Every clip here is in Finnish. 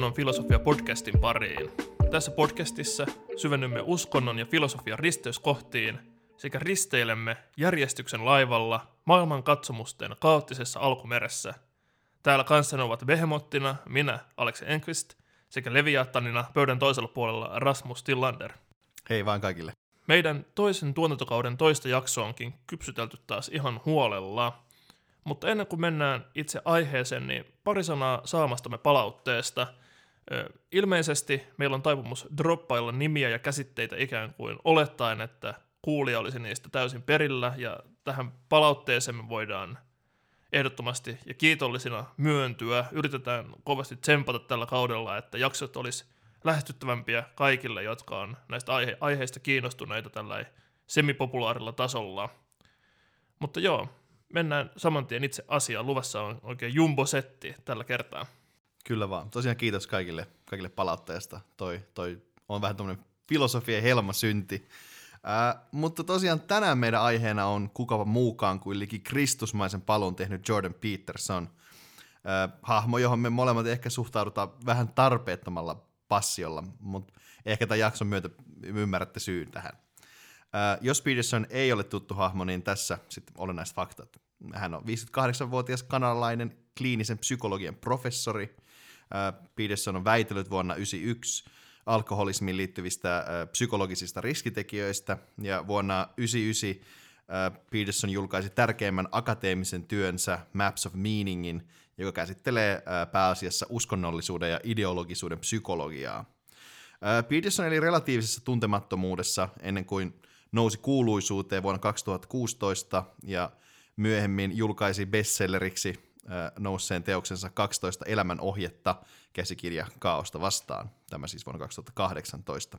Uskonnon filosofia podcastin pariin. Tässä podcastissa syvennymme uskonnon ja filosofian risteyskohtiin sekä risteilemme järjestyksen laivalla maailman katsomusten kaoottisessa alkumeressä. Täällä kanssani ovat Behemottina minä, Alex Enqvist, sekä Leviattanina pöydän toisella puolella Rasmus Tillander. Hei vaan kaikille. Meidän toisen tuotantokauden toista jaksoa onkin kypsytelty taas ihan huolella – mutta ennen kuin mennään itse aiheeseen, niin pari sanaa saamastamme palautteesta. Ilmeisesti meillä on taipumus droppailla nimiä ja käsitteitä ikään kuin olettaen, että kuulija olisi niistä täysin perillä, ja tähän palautteeseen me voidaan ehdottomasti ja kiitollisina myöntyä. Yritetään kovasti tsempata tällä kaudella, että jaksot olisi lähestyttävämpiä kaikille, jotka on näistä aihe- aiheista kiinnostuneita tällä semipopulaarilla tasolla. Mutta joo, mennään saman tien itse asiaan. Luvassa on oikein jumbo-setti tällä kertaa. Kyllä vaan. Tosiaan kiitos kaikille, kaikille palautteesta. Toi, toi on vähän tämmöinen filosofia helmasynti. Ää, mutta tosiaan tänään meidän aiheena on kukava muukaan kuin liki kristusmaisen palun tehnyt Jordan Peterson. Ää, hahmo, johon me molemmat ehkä suhtaudutaan vähän tarpeettomalla passiolla, mutta ehkä tämän jakson myötä ymmärrätte syyn tähän. Äh, jos Peterson ei ole tuttu hahmo, niin tässä sitten olennaiset faktat. Hän on 58-vuotias kanalainen kliinisen psykologian professori. Peterson on väitellyt vuonna 1991 alkoholismiin liittyvistä psykologisista riskitekijöistä, ja vuonna 1999 äh, Peterson julkaisi tärkeimmän akateemisen työnsä Maps of Meaningin, joka käsittelee pääasiassa uskonnollisuuden ja ideologisuuden psykologiaa. Peterson eli relatiivisessa tuntemattomuudessa ennen kuin nousi kuuluisuuteen vuonna 2016 ja myöhemmin julkaisi bestselleriksi nousseen teoksensa 12 elämän ohjetta käsikirja Kaaosta vastaan. Tämä siis vuonna 2018.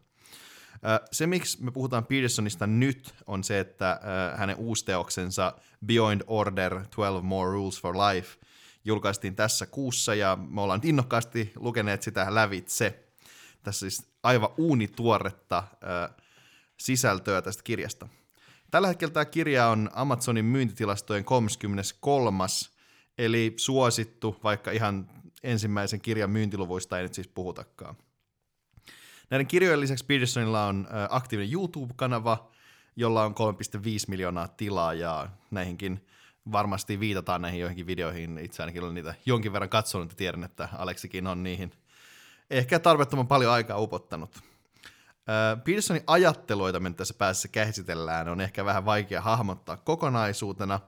Se, miksi me puhutaan Petersonista nyt, on se, että hänen uusteoksensa Beyond Order 12 More Rules for Life julkaistiin tässä kuussa, ja me ollaan innokkaasti lukeneet sitä lävitse. Tässä siis aivan uunituoretta sisältöä tästä kirjasta. Tällä hetkellä tämä kirja on Amazonin myyntitilastojen 33. Eli suosittu, vaikka ihan ensimmäisen kirjan myyntiluvuista ei nyt siis puhutakaan. Näiden kirjojen lisäksi Petersonilla on aktiivinen YouTube-kanava, jolla on 3,5 miljoonaa tilaajaa. Näihinkin varmasti viitataan näihin joihinkin videoihin. Itse ainakin olen niitä jonkin verran katsonut ja tiedän, että Aleksikin on niihin ehkä tarvettoman paljon aikaa upottanut. Petersonin ajatteluita me tässä päässä käsitellään on ehkä vähän vaikea hahmottaa kokonaisuutena,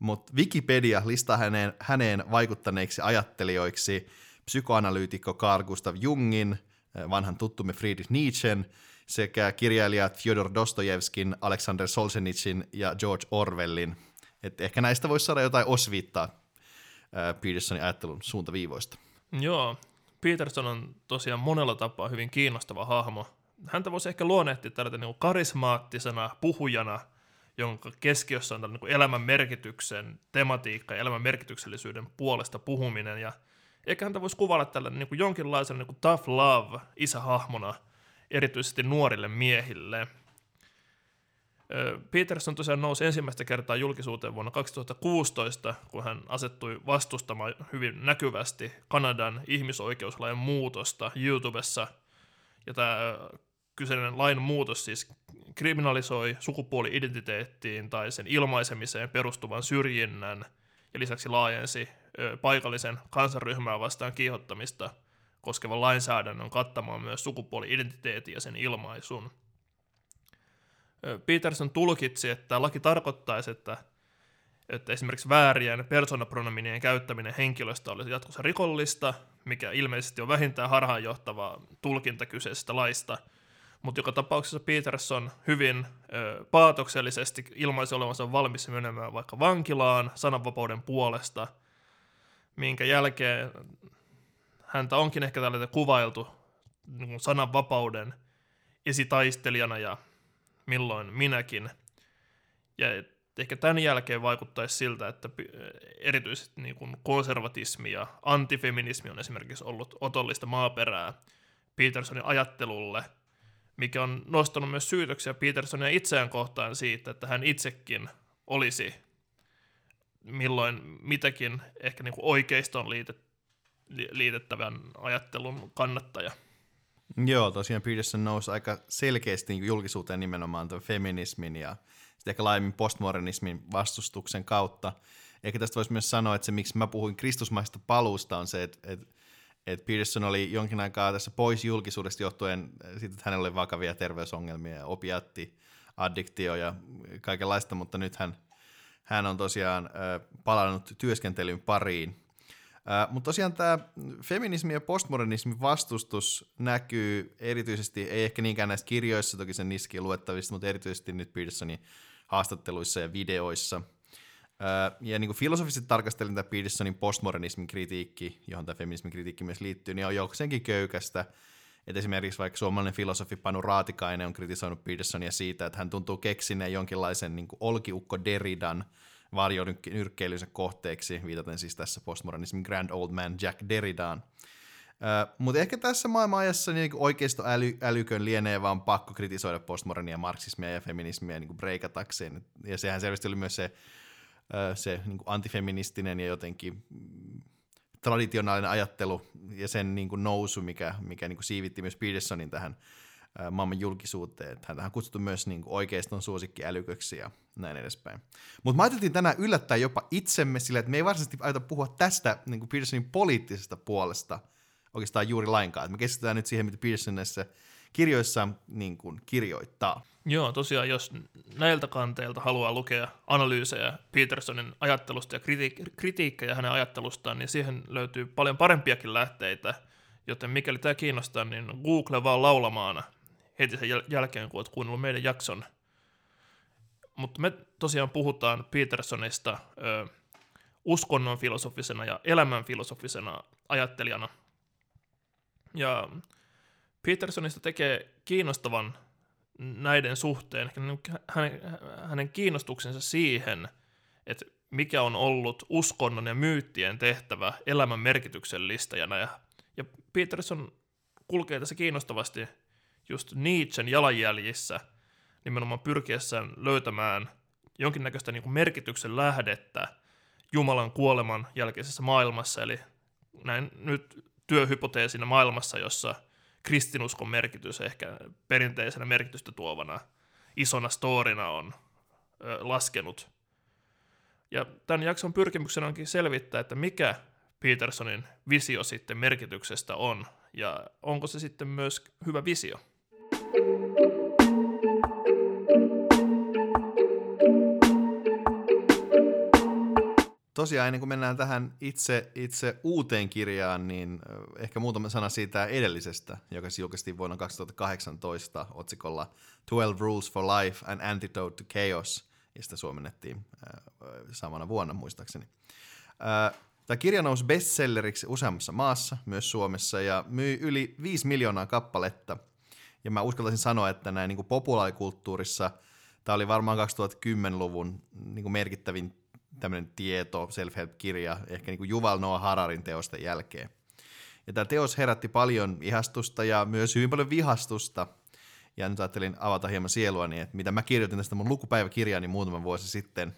mutta Wikipedia listaa häneen, häneen vaikuttaneiksi ajattelijoiksi psykoanalyytikko Carl Gustav Jungin, vanhan tuttumme Friedrich Nietzschen, sekä kirjailijat Fyodor Dostojevskin, Alexander Solzhenitsyn ja George Orwellin. Et ehkä näistä voisi saada jotain osviittaa Petersonin ajattelun suuntaviivoista. Joo, Peterson on tosiaan monella tapaa hyvin kiinnostava hahmo, häntä voisi ehkä luonnehtia tällä niin karismaattisena puhujana, jonka keskiössä on niin elämän merkityksen tematiikka ja elämän merkityksellisyyden puolesta puhuminen. Ja ehkä häntä voisi kuvailla tällä niin jonkinlaisen niin tough love isähahmona, erityisesti nuorille miehille. Peterson tosiaan nousi ensimmäistä kertaa julkisuuteen vuonna 2016, kun hän asettui vastustamaan hyvin näkyvästi Kanadan ihmisoikeuslain muutosta YouTubessa. Ja tämä kyseinen lain muutos siis kriminalisoi sukupuoli-identiteettiin tai sen ilmaisemiseen perustuvan syrjinnän ja lisäksi laajensi paikallisen kansanryhmää vastaan kiihottamista koskevan lainsäädännön kattamaan myös sukupuoli-identiteetin ja sen ilmaisun. Peterson tulkitsi, että laki tarkoittaisi, että, että esimerkiksi väärien persoonapronominien käyttäminen henkilöstä olisi jatkossa rikollista, mikä ilmeisesti on vähintään harhaanjohtava tulkinta kyseisestä laista – mutta joka tapauksessa Peterson hyvin ö, paatoksellisesti ilmaisi olevansa valmis menemään vaikka vankilaan sananvapauden puolesta, minkä jälkeen häntä onkin ehkä tällä kuvailtu niin sananvapauden esitaistelijana ja milloin minäkin. Ja ehkä tämän jälkeen vaikuttaisi siltä, että erityisesti niin kuin konservatismi ja antifeminismi on esimerkiksi ollut otollista maaperää Petersonin ajattelulle – mikä on nostanut myös syytöksiä Petersonia itseään kohtaan siitä, että hän itsekin olisi milloin mitäkin ehkä niin kuin oikeiston liitet, liitettävän ajattelun kannattaja. Joo, tosiaan Peterson nousi aika selkeästi niin julkisuuteen nimenomaan tuon feminismin ja sitten ehkä laajemmin postmodernismin vastustuksen kautta. Ehkä tästä voisi myös sanoa, että se miksi mä puhuin kristusmaista paluusta on se, että, että, että Peterson oli jonkin aikaa tässä pois julkisuudesta johtuen siitä, että hänellä oli vakavia terveysongelmia opiatti, addiktio ja kaikenlaista, mutta nyt hän, hän on tosiaan äh, palannut työskentelyn pariin Uh, Mutta tosiaan tämä feminismi ja postmodernismin vastustus näkyy erityisesti, ei ehkä niinkään näissä kirjoissa, toki sen niissäkin luettavista, mutta erityisesti nyt Petersonin haastatteluissa ja videoissa. Ja niin kuin filosofisesti tarkastelin tätä Petersonin postmodernismin kritiikki, johon tämä feminismin kritiikki myös liittyy, niin on jokseenkin köykästä. Et esimerkiksi vaikka suomalainen filosofi Panu Raatikainen on kritisoinut Petersonia siitä, että hän tuntuu keksineen jonkinlaisen niin kuin olkiukko Derridan – varjonyrkkeilynsä kohteeksi, viitaten siis tässä postmodernismin Grand Old Man Jack Derridaan. Uh, mutta ehkä tässä maailmanajassa niin oikeisto äly, älykön lienee vaan pakko kritisoida postmodernia, marksismia ja feminismiä niin breikatakseen. Ja sehän selvästi oli myös se, se niin antifeministinen ja jotenkin traditionaalinen ajattelu ja sen niin kuin nousu, mikä, mikä niin kuin siivitti myös Petersonin tähän maailman julkisuuteen. Häntä on kutsuttu myös niin kuin oikeiston suosikkiälyköksi ja näin edespäin. Mutta mä ajattelin tänään yllättää jopa itsemme sillä, että me ei varsinaisesti ajata puhua tästä niin kuin Petersonin poliittisesta puolesta oikeastaan juuri lainkaan. Et me keskitytään nyt siihen, mitä Peterson kirjoissa niin kuin kirjoittaa. Joo, tosiaan jos näiltä kanteilta haluaa lukea analyysejä Petersonin ajattelusta ja kritiik- kritiikkejä hänen ajattelustaan, niin siihen löytyy paljon parempiakin lähteitä, joten mikäli tämä kiinnostaa, niin Google vaan laulamaana heti sen jäl- jälkeen, kun olet kuunnellut meidän jakson. Mutta me tosiaan puhutaan Petersonista ö, uskonnon filosofisena ja elämän filosofisena ajattelijana. Ja Petersonista tekee kiinnostavan näiden suhteen, hänen, hänen kiinnostuksensa siihen, että mikä on ollut uskonnon ja myyttien tehtävä elämän merkityksellistäjänä. Ja, ja Peterson kulkee tässä kiinnostavasti just Nietzschen jalanjäljissä nimenomaan pyrkiessään löytämään jonkinnäköistä niin kuin merkityksen lähdettä Jumalan kuoleman jälkeisessä maailmassa, eli näin nyt työhypoteesina maailmassa, jossa kristinuskon merkitys ehkä perinteisenä merkitystä tuovana isona storina on ö, laskenut. Ja tämän jakson pyrkimyksenä onkin selvittää, että mikä Petersonin visio sitten merkityksestä on, ja onko se sitten myös hyvä visio. Tosiaan ennen kuin mennään tähän itse, itse uuteen kirjaan, niin ehkä muutama sana siitä edellisestä, joka julkaistiin vuonna 2018 otsikolla 12 Rules for Life and Antidote to Chaos, ja sitä suomennettiin samana vuonna muistaakseni. Tämä kirja nousi bestselleriksi useammassa maassa, myös Suomessa, ja myi yli 5 miljoonaa kappaletta – ja mä uskaltaisin sanoa, että näin niin populaarikulttuurissa tämä oli varmaan 2010-luvun niin merkittävin tämmöinen tieto, self-help-kirja, ehkä niin kuin Juval Noah Hararin teosten jälkeen. Ja tämä teos herätti paljon ihastusta ja myös hyvin paljon vihastusta. Ja nyt ajattelin avata hieman sieluani, että mitä mä kirjoitin tästä mun lukupäiväkirjaani muutama vuosi sitten.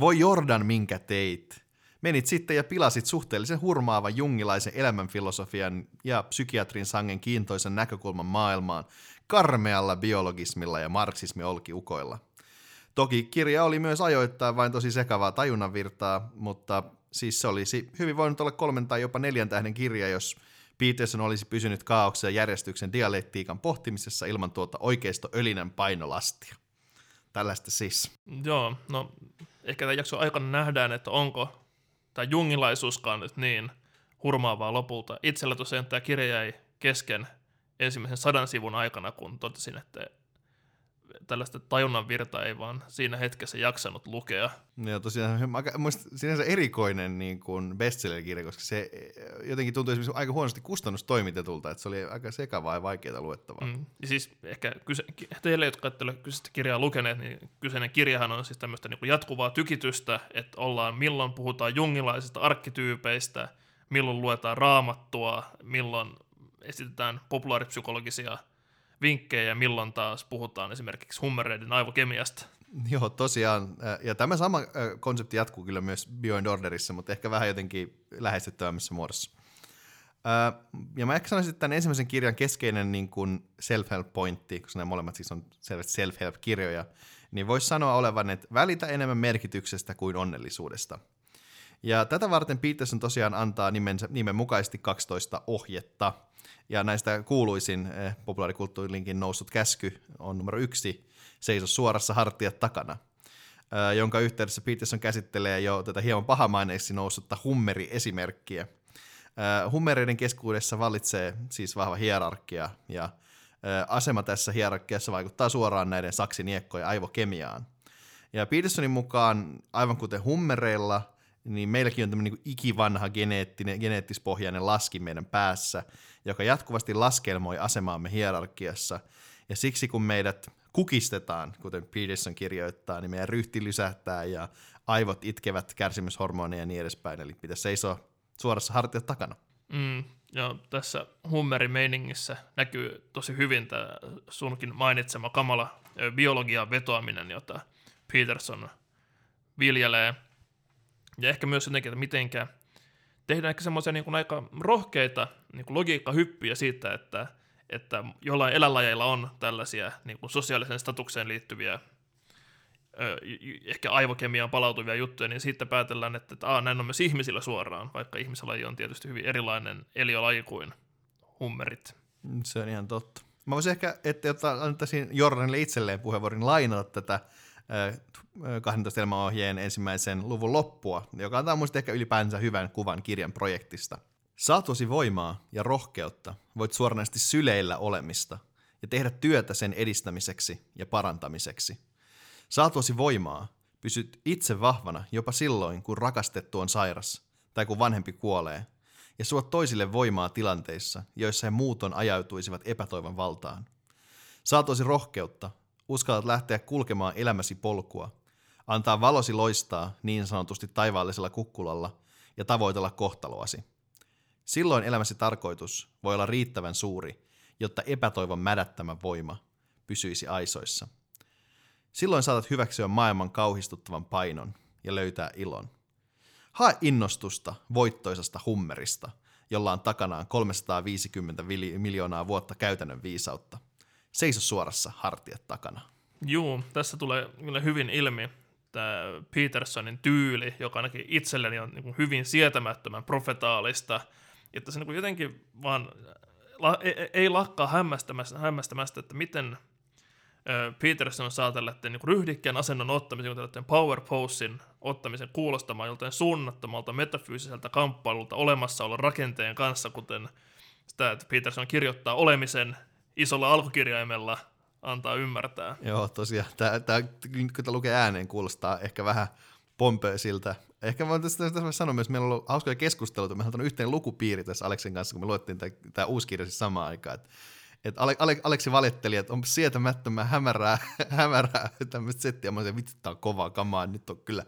Voi Jordan, minkä teit? menit sitten ja pilasit suhteellisen hurmaavan jungilaisen elämänfilosofian ja psykiatrin sangen kiintoisen näkökulman maailmaan karmealla biologismilla ja marksismi-olkiukoilla. Toki kirja oli myös ajoittain vain tosi sekavaa tajunnanvirtaa, mutta siis se olisi hyvin voinut olla kolmen tai jopa neljän tähden kirja, jos Peterson olisi pysynyt kaauksen ja järjestyksen dialektiikan pohtimisessa ilman tuota oikeisto ölinen painolastia. Tällaista siis. Joo, no ehkä tämän jakson aikana nähdään, että onko tai jungilaisuuskaan nyt niin hurmaavaa lopulta. Itsellä tosiaan tämä kirja jäi kesken ensimmäisen sadan sivun aikana, kun totesin, että tällaista tajunnan virtaa ei vaan siinä hetkessä jaksanut lukea. Joo, tosiaan aika, sinänsä erikoinen niin kuin bestseller-kirja, koska se jotenkin tuntui esimerkiksi aika huonosti kustannustoimitetulta, että se oli aika sekavaa ja vaikeaa luettavaa. Mm. Ja siis ehkä kyse, teille, jotka ette ole kyseistä kirjaa lukeneet, niin kyseinen kirjahan on siis tämmöistä niin kuin jatkuvaa tykitystä, että ollaan milloin puhutaan jungilaisista arkkityypeistä, milloin luetaan raamattua, milloin esitetään populaaripsykologisia – vinkkejä, milloin taas puhutaan esimerkiksi hummereiden aivokemiasta. Joo, tosiaan. Ja tämä sama konsepti jatkuu kyllä myös Beyond Orderissa, mutta ehkä vähän jotenkin lähestyttävämmässä muodossa. Ja mä ehkä sanoisin, että tämän ensimmäisen kirjan keskeinen niin kuin self-help pointti, koska nämä molemmat siis on selvästi self-help-kirjoja, niin voisi sanoa olevan, että välitä enemmän merkityksestä kuin onnellisuudesta. Ja tätä varten Peterson tosiaan antaa nimensä, nimen mukaisesti 12 ohjetta, ja näistä kuuluisin eh, populaarikulttuurilinkin noussut käsky on numero yksi, seiso suorassa hartiat takana, eh, jonka yhteydessä Peterson käsittelee jo tätä hieman pahamaineiksi noussutta hummeri-esimerkkiä. Eh, hummereiden keskuudessa vallitsee siis vahva hierarkia, ja eh, asema tässä hierarkiassa vaikuttaa suoraan näiden saksiniekkojen aivokemiaan. Ja Petersonin mukaan, aivan kuten hummereilla, niin meilläkin on tämmöinen niin ikivanha geneettinen, geneettispohjainen laski meidän päässä, joka jatkuvasti laskelmoi asemaamme hierarkiassa. Ja siksi kun meidät kukistetaan, kuten Peterson kirjoittaa, niin meidän ryhti lysähtää ja aivot itkevät kärsimyshormoneja ja niin edespäin. Eli pitäisi seisoa suorassa hartiat takana. Mm, ja tässä hummerimeiningissä näkyy tosi hyvin tämä sunkin mainitsema kamala biologian vetoaminen, jota Peterson viljelee. Ja ehkä myös jotenkin, että mitenkä tehdään ehkä semmoisia niin aika rohkeita niin kuin logiikkahyppyjä siitä, että, että jollain eläinlajeilla on tällaisia niin kuin sosiaaliseen statukseen liittyviä ehkä aivokemiaan palautuvia juttuja, niin sitten päätellään, että, että näin on myös ihmisillä suoraan, vaikka ihmislaji on tietysti hyvin erilainen eliölaji kuin hummerit. Se on ihan totta. Mä voisin ehkä, että jotta antaisin Jordanille itselleen puheenvuoron lainata tätä 12 elämäohjeen ensimmäisen luvun loppua, joka antaa muista ehkä ylipäänsä hyvän kuvan kirjan projektista. Saatusi voimaa ja rohkeutta voit suoranaisesti syleillä olemista ja tehdä työtä sen edistämiseksi ja parantamiseksi. Saatusi voimaa pysyt itse vahvana jopa silloin, kun rakastettu on sairas tai kun vanhempi kuolee, ja suot toisille voimaa tilanteissa, joissa he muuton ajautuisivat epätoivon valtaan. Saatosi rohkeutta uskallat lähteä kulkemaan elämäsi polkua, antaa valosi loistaa niin sanotusti taivaallisella kukkulalla ja tavoitella kohtaloasi. Silloin elämäsi tarkoitus voi olla riittävän suuri, jotta epätoivon mädättämä voima pysyisi aisoissa. Silloin saatat hyväksyä maailman kauhistuttavan painon ja löytää ilon. Hae innostusta voittoisesta hummerista, jolla on takanaan 350 miljoonaa vuotta käytännön viisautta – seiso suorassa hartiat takana. Juu, tässä tulee kyllä hyvin ilmi tämä Petersonin tyyli, joka ainakin itselleni on niin hyvin sietämättömän profetaalista, että se niin jotenkin vaan ei, e, ei lakkaa hämmästämästä, hämmästämästä että miten Peterson saa tällaisen niin ryhdikkään asennon ottamisen, tällaisen power posein ottamisen kuulostamaan joltain suunnattomalta metafyysiseltä kamppailulta olemassaolon rakenteen kanssa, kuten sitä, että Peterson kirjoittaa olemisen isolla alkukirjaimella antaa ymmärtää. Joo, tosiaan. Tämä, tämä kun tämä lukee ääneen, kuulostaa ehkä vähän pompöisiltä. Ehkä voin tästä, tästä sanoa myös, meillä on ollut hauskoja keskusteluita. Meillä on yhteen lukupiiri tässä Aleksin kanssa, kun me luettiin tämä, tämä uusi kirja siis samaan aikaan. Että et Ale, Ale, Aleksi valitteli, että on sietämättömän hämärää, hämärää tämmöistä settiä. Mä olisin, vitsi, tämä on kovaa kamaa, nyt on kyllä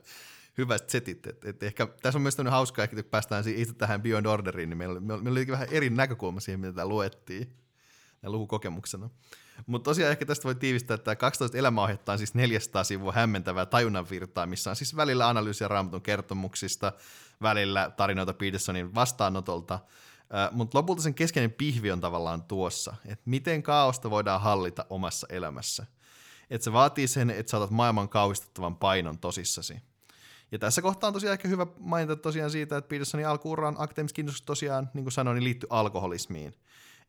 hyvät setit. Et, et ehkä, tässä on myös tämmöinen hauska, että päästään itse tähän Beyond Orderiin, niin meillä, meillä oli vähän eri näkökulma siihen, mitä tämä luettiin ja lukukokemuksena. Mutta tosiaan ehkä tästä voi tiivistää, että 12 elämäohjetta on siis 400 sivua hämmentävää tajunnanvirtaa, missä on siis välillä analyysiä raamatun kertomuksista, välillä tarinoita Petersonin vastaanotolta, mutta lopulta sen keskeinen pihvi on tavallaan tuossa, että miten kaaosta voidaan hallita omassa elämässä. Että se vaatii sen, että saatat maailman kauhistuttavan painon tosissasi. Ja tässä kohtaa on tosiaan ehkä hyvä mainita tosiaan siitä, että Petersonin alkuuraan kiinnostus tosiaan, niin kuin sanoin, niin liittyy alkoholismiin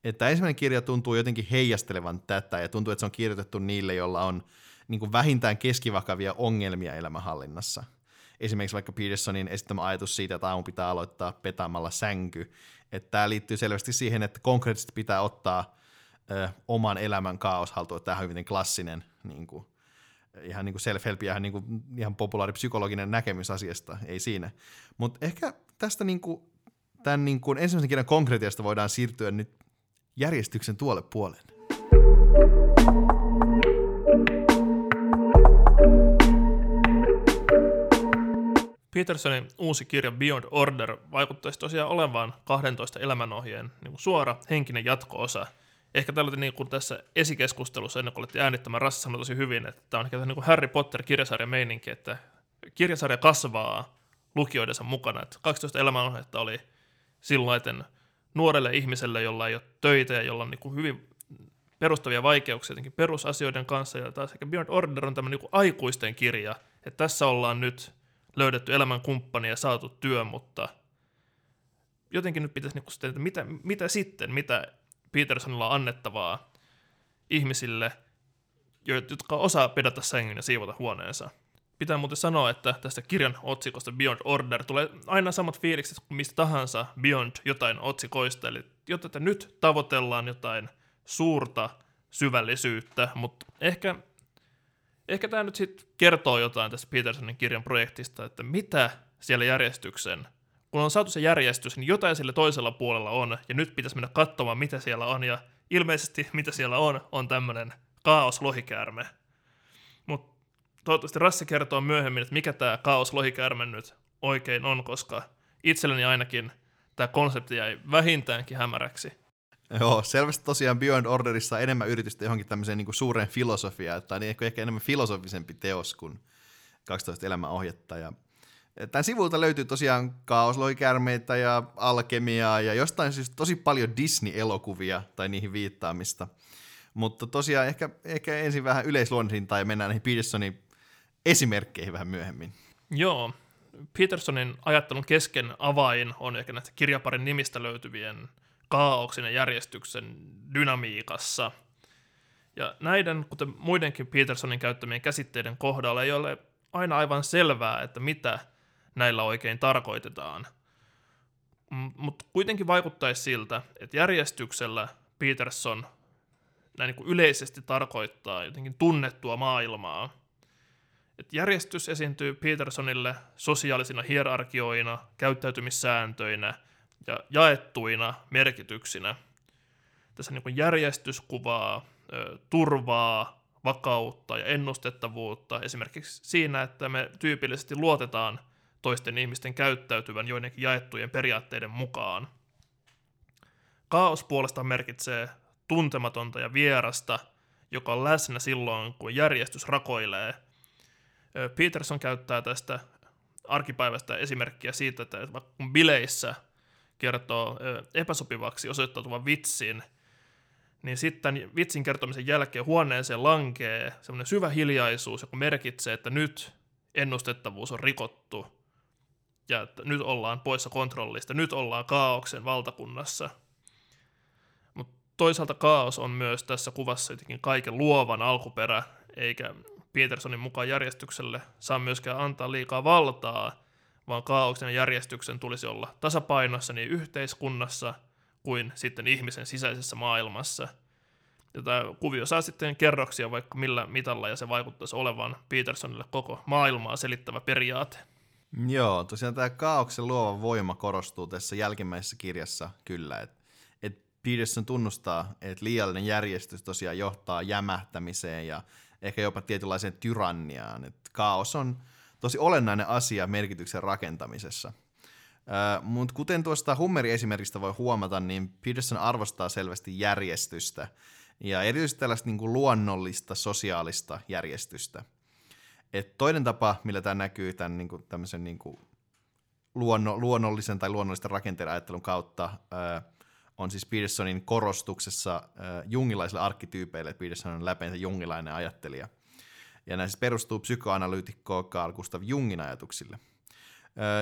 että ensimmäinen kirja tuntuu jotenkin heijastelevan tätä ja tuntuu, että se on kirjoitettu niille, joilla on niin kuin vähintään keskivakavia ongelmia elämänhallinnassa. Esimerkiksi vaikka Petersonin esittämä ajatus siitä, että aamu pitää aloittaa petaamalla sänky, että tämä liittyy selvästi siihen, että konkreettisesti pitää ottaa ö, oman elämän kaos haltuun. Tämähän on hyvin klassinen niin kuin, ihan niin kuin self-help ja ihan, niin kuin, ihan populaari psykologinen näkemys asiasta, ei siinä. Mutta ehkä tästä niin kuin, tämän niin kuin ensimmäisen kirjan konkretiasta voidaan siirtyä nyt järjestyksen tuolle puolen. Petersonin uusi kirja Beyond Order vaikuttaisi tosiaan olevan 12 elämänohjeen niin kuin suora henkinen jatko-osa. Ehkä tällä niin kuin tässä esikeskustelussa ennen kuin olette äänittämään Rassi sanoi tosi hyvin, että tämä on ehkä niin kuin Harry Potter-kirjasarjan meininki, että kirjasarja kasvaa lukijoidensa mukana. Että 12 elämänohjetta oli silloin nuorelle ihmiselle, jolla ei ole töitä ja jolla on niin kuin hyvin perustavia vaikeuksia jotenkin perusasioiden kanssa, ja taas ehkä Beyond Order on tämmöinen niin aikuisten kirja, että tässä ollaan nyt löydetty elämän kumppani ja saatu työ, mutta jotenkin nyt pitäisi niin sitten, että mitä, mitä sitten, mitä Petersonilla on annettavaa ihmisille, jotka osaa pedata sängyn ja siivota huoneensa. Pitää muuten sanoa, että tästä kirjan otsikosta Beyond Order tulee aina samat fiilikset kuin mistä tahansa Beyond jotain otsikoista, eli jotta nyt tavoitellaan jotain suurta syvällisyyttä, mutta ehkä, ehkä tämä nyt sitten kertoo jotain tästä Petersonin kirjan projektista, että mitä siellä järjestyksen, kun on saatu se järjestys, niin jotain sillä toisella puolella on, ja nyt pitäisi mennä katsomaan, mitä siellä on, ja ilmeisesti mitä siellä on, on tämmöinen kaos lohikäärme. Toivottavasti Rassi kertoo myöhemmin, että mikä tämä kaos lohikäärme nyt oikein on, koska itselleni ainakin tämä konsepti jäi vähintäänkin hämäräksi. Joo, selvästi tosiaan Beyond Orderissa on enemmän yritystä johonkin tämmöiseen niin suureen filosofiaan, tai niin ehkä enemmän filosofisempi teos kuin 12 elämän ohjetta. Ja tämän sivulta löytyy tosiaan kaosloikärmeitä ja alkemiaa ja jostain siis tosi paljon Disney-elokuvia tai niihin viittaamista. Mutta tosiaan ehkä, ehkä ensin vähän yleisluonnisin tai mennään näihin Petersonin esimerkkeihin vähän myöhemmin. Joo, Petersonin ajattelun kesken avain on ehkä näistä kirjaparin nimistä löytyvien kaauksen ja järjestyksen dynamiikassa. Ja näiden, kuten muidenkin Petersonin käyttämien käsitteiden kohdalla, ei ole aina aivan selvää, että mitä näillä oikein tarkoitetaan. Mutta kuitenkin vaikuttaisi siltä, että järjestyksellä Peterson näin niin kuin yleisesti tarkoittaa jotenkin tunnettua maailmaa. Et järjestys esiintyy Petersonille sosiaalisina hierarkioina, käyttäytymissääntöinä ja jaettuina merkityksinä. Tässä niin kuin järjestys kuvaa ö, turvaa, vakautta ja ennustettavuutta esimerkiksi siinä, että me tyypillisesti luotetaan toisten ihmisten käyttäytyvän joidenkin jaettujen periaatteiden mukaan. Kaos puolestaan merkitsee tuntematonta ja vierasta, joka on läsnä silloin, kun järjestys rakoilee. Peterson käyttää tästä arkipäivästä esimerkkiä siitä, että kun bileissä kertoo epäsopivaksi osoittautuvan vitsin, niin sitten vitsin kertomisen jälkeen huoneeseen lankee semmoinen syvä hiljaisuus, joka merkitsee, että nyt ennustettavuus on rikottu ja että nyt ollaan poissa kontrollista, nyt ollaan kaauksen valtakunnassa. Mutta toisaalta kaos on myös tässä kuvassa jotenkin kaiken luovan alkuperä, eikä Petersonin mukaan järjestykselle saa myöskään antaa liikaa valtaa, vaan kaauksen ja järjestyksen tulisi olla tasapainossa niin yhteiskunnassa kuin sitten ihmisen sisäisessä maailmassa. Ja tämä kuvio saa sitten kerroksia vaikka millä mitalla, ja se vaikuttaisi olevan Petersonille koko maailmaa selittävä periaate. Joo, tosiaan tämä kaauksen luova voima korostuu tässä jälkimmäisessä kirjassa kyllä, että et Peterson tunnustaa, että liiallinen järjestys tosiaan johtaa jämähtämiseen ja ehkä jopa tietynlaiseen tyranniaan. että kaos on tosi olennainen asia merkityksen rakentamisessa. Mutta kuten tuosta Hummerin esimerkistä voi huomata, niin Peterson arvostaa selvästi järjestystä ja erityisesti tällaista niin kuin luonnollista sosiaalista järjestystä. Et toinen tapa, millä tämä näkyy tämän niin kuin, niin kuin luonno, luonnollisen tai luonnollisten rakenteiden ajattelun kautta, äh, on siis Petersonin korostuksessa äh, jungilaisille arkkityypeille. Peterson on läpeensä jungilainen ajattelija – ja näissä perustuu psykoanalyytikko Carl Gustav Jungin ajatuksille.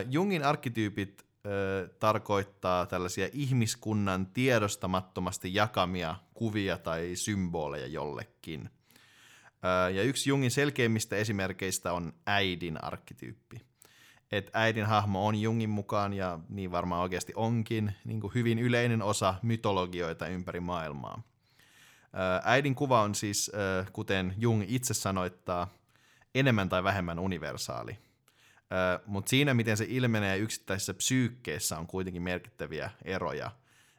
Jungin arkkityypit tarkoittaa tällaisia ihmiskunnan tiedostamattomasti jakamia kuvia tai symboleja jollekin. Ja yksi Jungin selkeimmistä esimerkkeistä on äidin arkkityyppi. Et äidin hahmo on Jungin mukaan, ja niin varmaan oikeasti onkin, niin kuin hyvin yleinen osa mytologioita ympäri maailmaa. Äidin kuva on siis, kuten Jung itse sanoittaa, enemmän tai vähemmän universaali. Mutta siinä, miten se ilmenee yksittäisessä psyykkeessä, on kuitenkin merkittäviä eroja.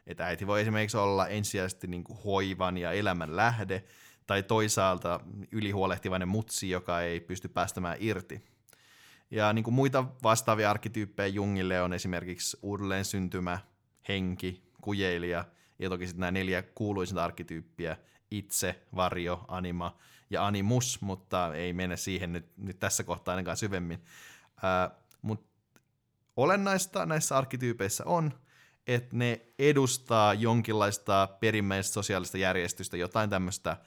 Että äiti voi esimerkiksi olla ensisijaisesti niin kuin hoivan ja elämän lähde, tai toisaalta ylihuolehtivainen mutsi, joka ei pysty päästämään irti. Ja niin kuin muita vastaavia arkkityyppejä Jungille on esimerkiksi uudelleen syntymä, henki, kujeilija – ja toki sitten nämä neljä kuuluisinta arkkityyppiä, itse, varjo, anima ja animus, mutta ei mene siihen nyt, nyt tässä kohtaa ainakaan syvemmin. Mutta olennaista näissä arkkityypeissä on, että ne edustaa jonkinlaista perimmäistä sosiaalista järjestystä, jotain tämmöistä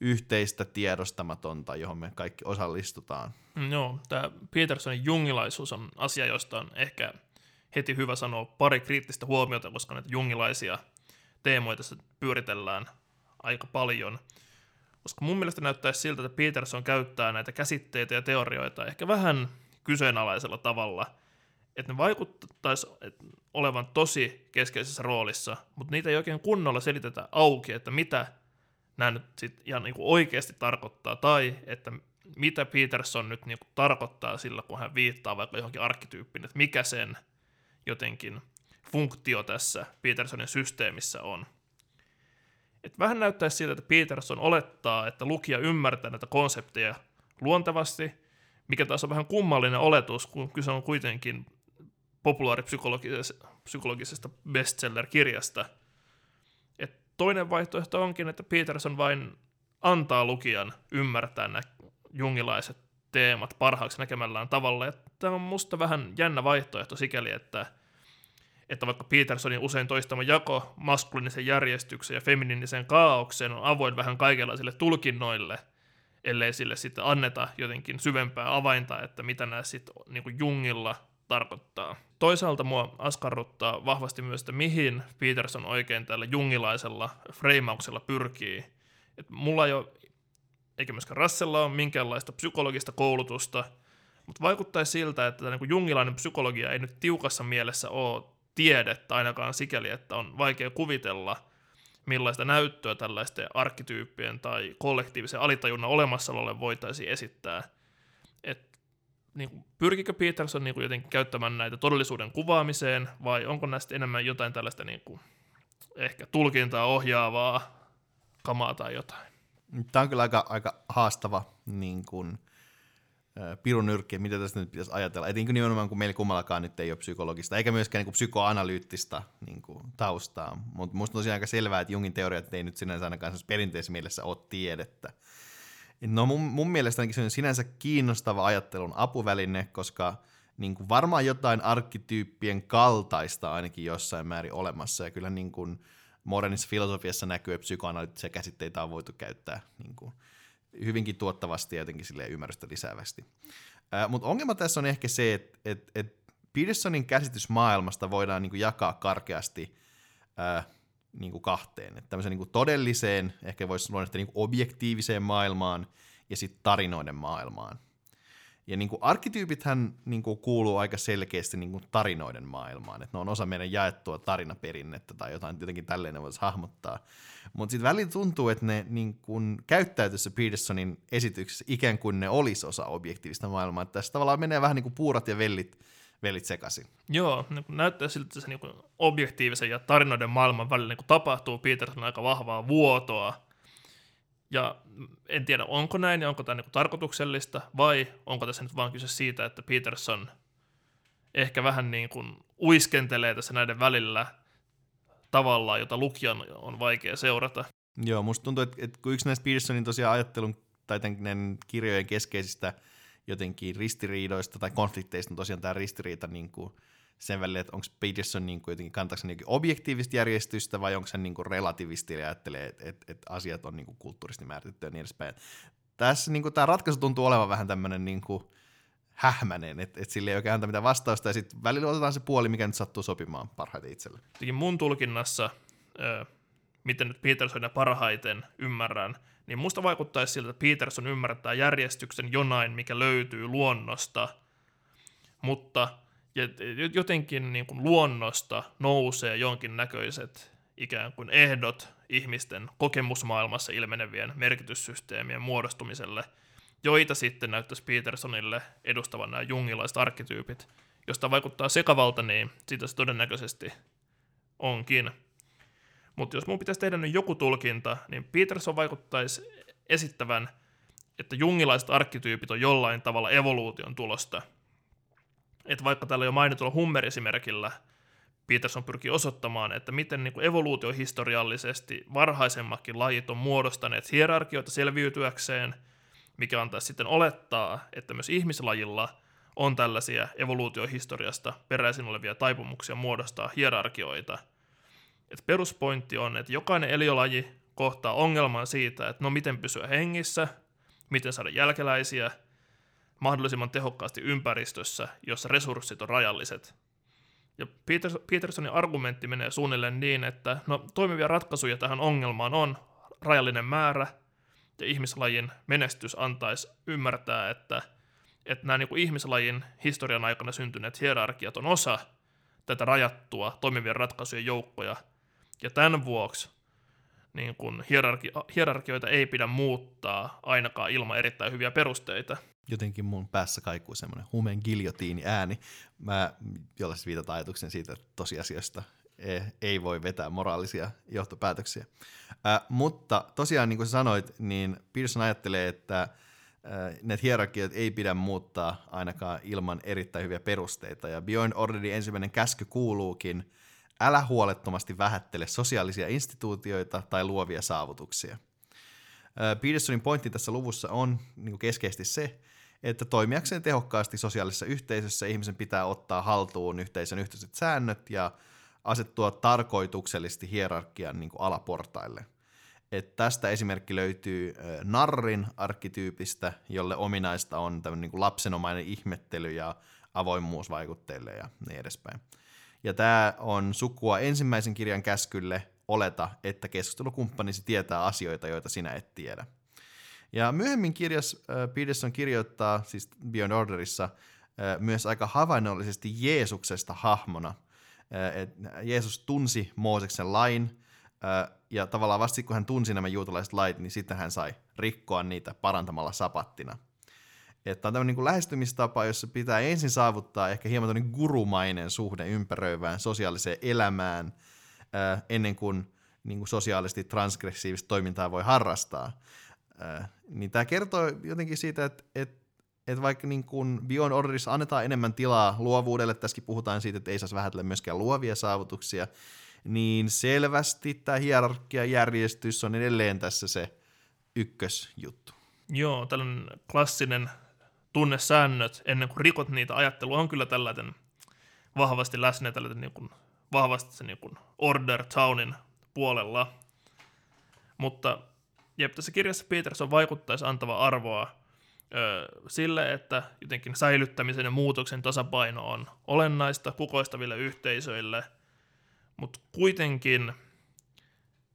yhteistä tiedostamatonta, johon me kaikki osallistutaan. Mm, joo, tämä Petersonin jungilaisuus on asia, josta on ehkä heti hyvä sanoa pari kriittistä huomiota, koska näitä jungilaisia teemoja tässä pyöritellään aika paljon. Koska mun mielestä näyttäisi siltä, että Peterson käyttää näitä käsitteitä ja teorioita ehkä vähän kyseenalaisella tavalla, että ne vaikuttaisi olevan tosi keskeisessä roolissa, mutta niitä ei oikein kunnolla selitetä auki, että mitä nämä nyt sit ihan niin kuin oikeasti tarkoittaa, tai että mitä Peterson nyt niin kuin tarkoittaa sillä, kun hän viittaa vaikka johonkin arkkityyppiin, että mikä sen jotenkin funktio tässä Petersonin systeemissä on. Et vähän näyttäisi siltä, että Peterson olettaa, että lukija ymmärtää näitä konsepteja luontevasti, mikä taas on vähän kummallinen oletus, kun kyse on kuitenkin populaaripsykologisesta bestseller-kirjasta. Toinen vaihtoehto onkin, että Peterson vain antaa lukijan ymmärtää nämä jungilaiset teemat parhaaksi näkemällään tavalla. Tämä on musta vähän jännä vaihtoehto sikäli, että, että vaikka Petersonin usein toistama jako maskuliinisen järjestyksen ja feminiinisen kaaukseen on avoin vähän kaikenlaisille tulkinnoille, ellei sille sitten anneta jotenkin syvempää avainta, että mitä nämä sitten niin Jungilla tarkoittaa. Toisaalta mua askarruttaa vahvasti myös, että mihin Peterson oikein tällä jungilaisella freimauksella pyrkii. Et mulla ei ole eikä myöskään Rassella ole minkäänlaista psykologista koulutusta, mutta vaikuttaisi siltä, että tämä niin jungilainen psykologia ei nyt tiukassa mielessä ole tiedettä ainakaan sikäli, että on vaikea kuvitella, millaista näyttöä tällaisten arkkityyppien tai kollektiivisen alitajunnan olemassaololle voitaisiin esittää. Niin kuin, pyrkikö Peterson niin kuin, jotenkin käyttämään näitä todellisuuden kuvaamiseen, vai onko näistä enemmän jotain tällaista niin kuin, ehkä tulkintaa ohjaavaa kamaa tai jotain? Tämä on kyllä aika, aika haastava niin kuin, pirunyrkki, mitä tästä nyt pitäisi ajatella. Et niin kuin nimenomaan, kun meillä kummallakaan nyt ei ole psykologista, eikä myöskään niin kuin psykoanalyyttistä niin kuin, taustaa. Mutta minusta on aika selvää, että Jungin teoriat ei nyt sinänsä ainakaan perinteisessä mielessä ole tiedettä. No mun, mun mielestä se on sinänsä kiinnostava ajattelun apuväline, koska niin kuin varmaan jotain arkkityyppien kaltaista ainakin jossain määrin olemassa, ja kyllä niin kuin, modernissa filosofiassa näkyy, että psykoanalyyttisia käsitteitä on voitu käyttää niin kuin, hyvinkin tuottavasti ja jotenkin ymmärrystä lisäävästi. Mutta ongelma tässä on ehkä se, että et, et Petersonin käsitys maailmasta voidaan niin kuin, jakaa karkeasti niin kuin kahteen. Että tämmöiseen niin kuin todelliseen, ehkä voisi sanoa, että niin kuin objektiiviseen maailmaan ja sitten tarinoiden maailmaan. Ja niin kuin arkkityypithän niin kuin kuuluu aika selkeästi niin kuin tarinoiden maailmaan, että ne on osa meidän jaettua tarinaperinnettä tai jotain jotenkin tälleen ne voisi hahmottaa. Mutta sitten välillä tuntuu, että ne niin kuin käyttäytyssä Petersonin esityksessä ikään kuin ne olisi osa objektiivista maailmaa. Että tässä tavallaan menee vähän niin kuin puurat ja vellit, vellit sekaisin. Joo, niin näyttää siltä, että se niin objektiivisen ja tarinoiden maailman välillä niin tapahtuu Petersonin aika vahvaa vuotoa, ja en tiedä, onko näin ja onko tämä niin tarkoituksellista, vai onko tässä nyt vaan kyse siitä, että Peterson ehkä vähän niin kuin uiskentelee tässä näiden välillä tavalla, jota lukijan on vaikea seurata. Joo, musta tuntuu, että, että kun yksi näistä Petersonin tosiaan ajattelun tai kirjojen keskeisistä jotenkin ristiriidoista tai konflikteista on tosiaan tämä ristiriita niin kuin sen välillä, että onko Peterson niin kuin jotenkin kantaako objektiivista järjestystä vai onko hän niin kuin relativisti ja ajattelee, että, että, että asiat on niin kuin kulttuurisesti määritetty ja niin edespäin. Tässä niin kuin, tämä ratkaisu tuntuu olevan vähän tämmöinen niin kuin hähmänen, että, että sille ei oikein anta mitään vastausta ja sitten välillä otetaan se puoli, mikä nyt sattuu sopimaan parhaiten itselle. Mun tulkinnassa, miten nyt Petersonia parhaiten ymmärrän, niin musta vaikuttaisi siltä, että Peterson ymmärtää järjestyksen jonain, mikä löytyy luonnosta, mutta jotenkin niin kuin luonnosta nousee jonkinnäköiset ikään kuin ehdot ihmisten kokemusmaailmassa ilmenevien merkityssysteemien muodostumiselle, joita sitten näyttäisi Petersonille edustavan nämä jungilaiset arkkityypit. Josta vaikuttaa sekavalta, niin siitä se todennäköisesti onkin. Mutta jos mun pitäisi tehdä nyt joku tulkinta, niin Peterson vaikuttaisi esittävän, että jungilaiset arkkityypit on jollain tavalla evoluution tulosta – että vaikka tällä jo mainitulla Hummer-esimerkillä Peterson pyrkii osoittamaan, että miten niin evoluutiohistoriallisesti varhaisemmatkin lajit on muodostaneet hierarkioita selviytyäkseen, mikä antaa sitten olettaa, että myös ihmislajilla on tällaisia evoluutiohistoriasta peräisin olevia taipumuksia muodostaa hierarkioita. Et peruspointti on, että jokainen eliolaji kohtaa ongelman siitä, että no miten pysyä hengissä, miten saada jälkeläisiä mahdollisimman tehokkaasti ympäristössä, jossa resurssit on rajalliset. Ja Petersonin argumentti menee suunnilleen niin, että no, toimivia ratkaisuja tähän ongelmaan on rajallinen määrä, ja ihmislajin menestys antaisi ymmärtää, että, että nämä niin kuin ihmislajin historian aikana syntyneet hierarkiat on osa tätä rajattua toimivien ratkaisujen joukkoja, ja tämän vuoksi niin kuin hierarki- hierarkioita ei pidä muuttaa ainakaan ilman erittäin hyviä perusteita. Jotenkin mun päässä kaikuu semmoinen huumeen giljotiini ääni, mä, jolla siis viitataan ajatuksen siitä, että tosiasiasta e, ei voi vetää moraalisia johtopäätöksiä. Äh, mutta tosiaan, niin kuin sanoit, niin Pearson ajattelee, että äh, näitä hierarkiat ei pidä muuttaa ainakaan ilman erittäin hyviä perusteita. Ja Beyond Orderin ensimmäinen käsky kuuluukin, älä huolettomasti vähättele sosiaalisia instituutioita tai luovia saavutuksia. Petersonin pointti tässä luvussa on niin keskeisesti se, että toimijakseen tehokkaasti sosiaalisessa yhteisössä ihmisen pitää ottaa haltuun yhteisön yhteiset säännöt ja asettua tarkoituksellisesti hierarkian niin alaportaille. Et tästä esimerkki löytyy narrin arkkityypistä, jolle ominaista on tämmöinen niin lapsenomainen ihmettely ja avoimuus vaikutteille ja niin edespäin. Ja tämä on sukua ensimmäisen kirjan käskylle oleta, että keskustelukumppanisi tietää asioita, joita sinä et tiedä. Ja myöhemmin kirjas Peterson kirjoittaa, siis Beyond Orderissa, myös aika havainnollisesti Jeesuksesta hahmona. Jeesus tunsi Mooseksen lain, ja tavallaan vasta kun hän tunsi nämä juutalaiset lait, niin sitten hän sai rikkoa niitä parantamalla sapattina. Että on tämmöinen niin lähestymistapa, jossa pitää ensin saavuttaa ehkä hieman tämmöinen gurumainen suhde ympäröivään sosiaaliseen elämään, äh, ennen kuin, niin kuin sosiaalisesti transgressiivista toimintaa voi harrastaa. Äh, niin tämä kertoo jotenkin siitä, että, että, että vaikka niin kuin Beyond Orderissa annetaan enemmän tilaa luovuudelle, tässäkin puhutaan siitä, että ei saisi vähätellä myöskään luovia saavutuksia, niin selvästi tämä hierarkiajärjestys on edelleen tässä se ykkösjuttu. Joo, tällainen klassinen tunnesäännöt ennen kuin rikot niitä ajattelu on kyllä tällainen vahvasti läsnä tällainen niin kuin, vahvasti se niin kuin order townin puolella. Mutta jep, tässä kirjassa Peterson vaikuttaisi antava arvoa ö, sille, että jotenkin säilyttämisen ja muutoksen tasapaino on olennaista kukoistaville yhteisöille, mutta kuitenkin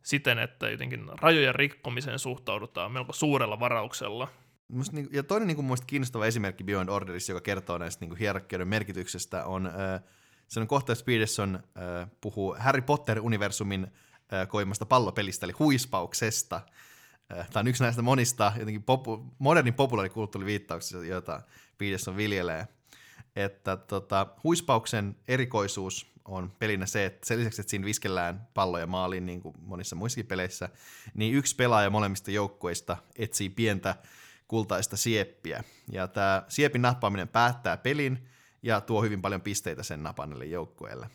siten, että jotenkin rajojen rikkomiseen suhtaudutaan melko suurella varauksella – Musta, niin, ja toinen niin kuin, musta kiinnostava esimerkki Beyond Orderissa, joka kertoo näistä niin hierarkioiden merkityksestä, on äh, se on kohta, Peterson äh, puhuu Harry Potter-universumin äh, koimasta pallopelistä, eli huispauksesta. Äh, Tämä on yksi näistä monista jotenkin popu- modernin populaarikulttuuriviittauksista, joita Peterson viljelee. Että tota, huispauksen erikoisuus on pelinä se, että sen lisäksi, että siinä viskellään palloja maaliin niin kuin monissa muissakin peleissä, niin yksi pelaaja molemmista joukkueista etsii pientä kultaista sieppiä. Ja tämä siepin nappaaminen päättää pelin ja tuo hyvin paljon pisteitä sen napannelle joukkueelle.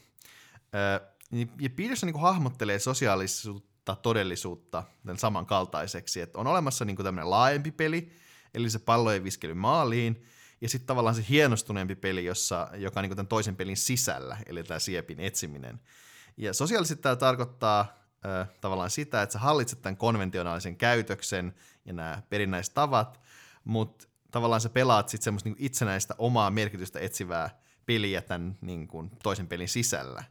Ja Peterson niin hahmottelee sosiaalisuutta, todellisuutta tämän samankaltaiseksi, että on olemassa niin tämmöinen laajempi peli, eli se pallojen viskely maaliin, ja sitten tavallaan se hienostuneempi peli, jossa, joka on niin tämän toisen pelin sisällä, eli tämä siepin etsiminen. Ja sosiaalisesti tämä tarkoittaa äh, tavallaan sitä, että sä hallitset tämän konventionaalisen käytöksen ja nämä perinnäiset tavat, mutta tavallaan sä pelaat sitten semmoista niinku itsenäistä omaa merkitystä etsivää peliä tämän niinku toisen pelin sisällä.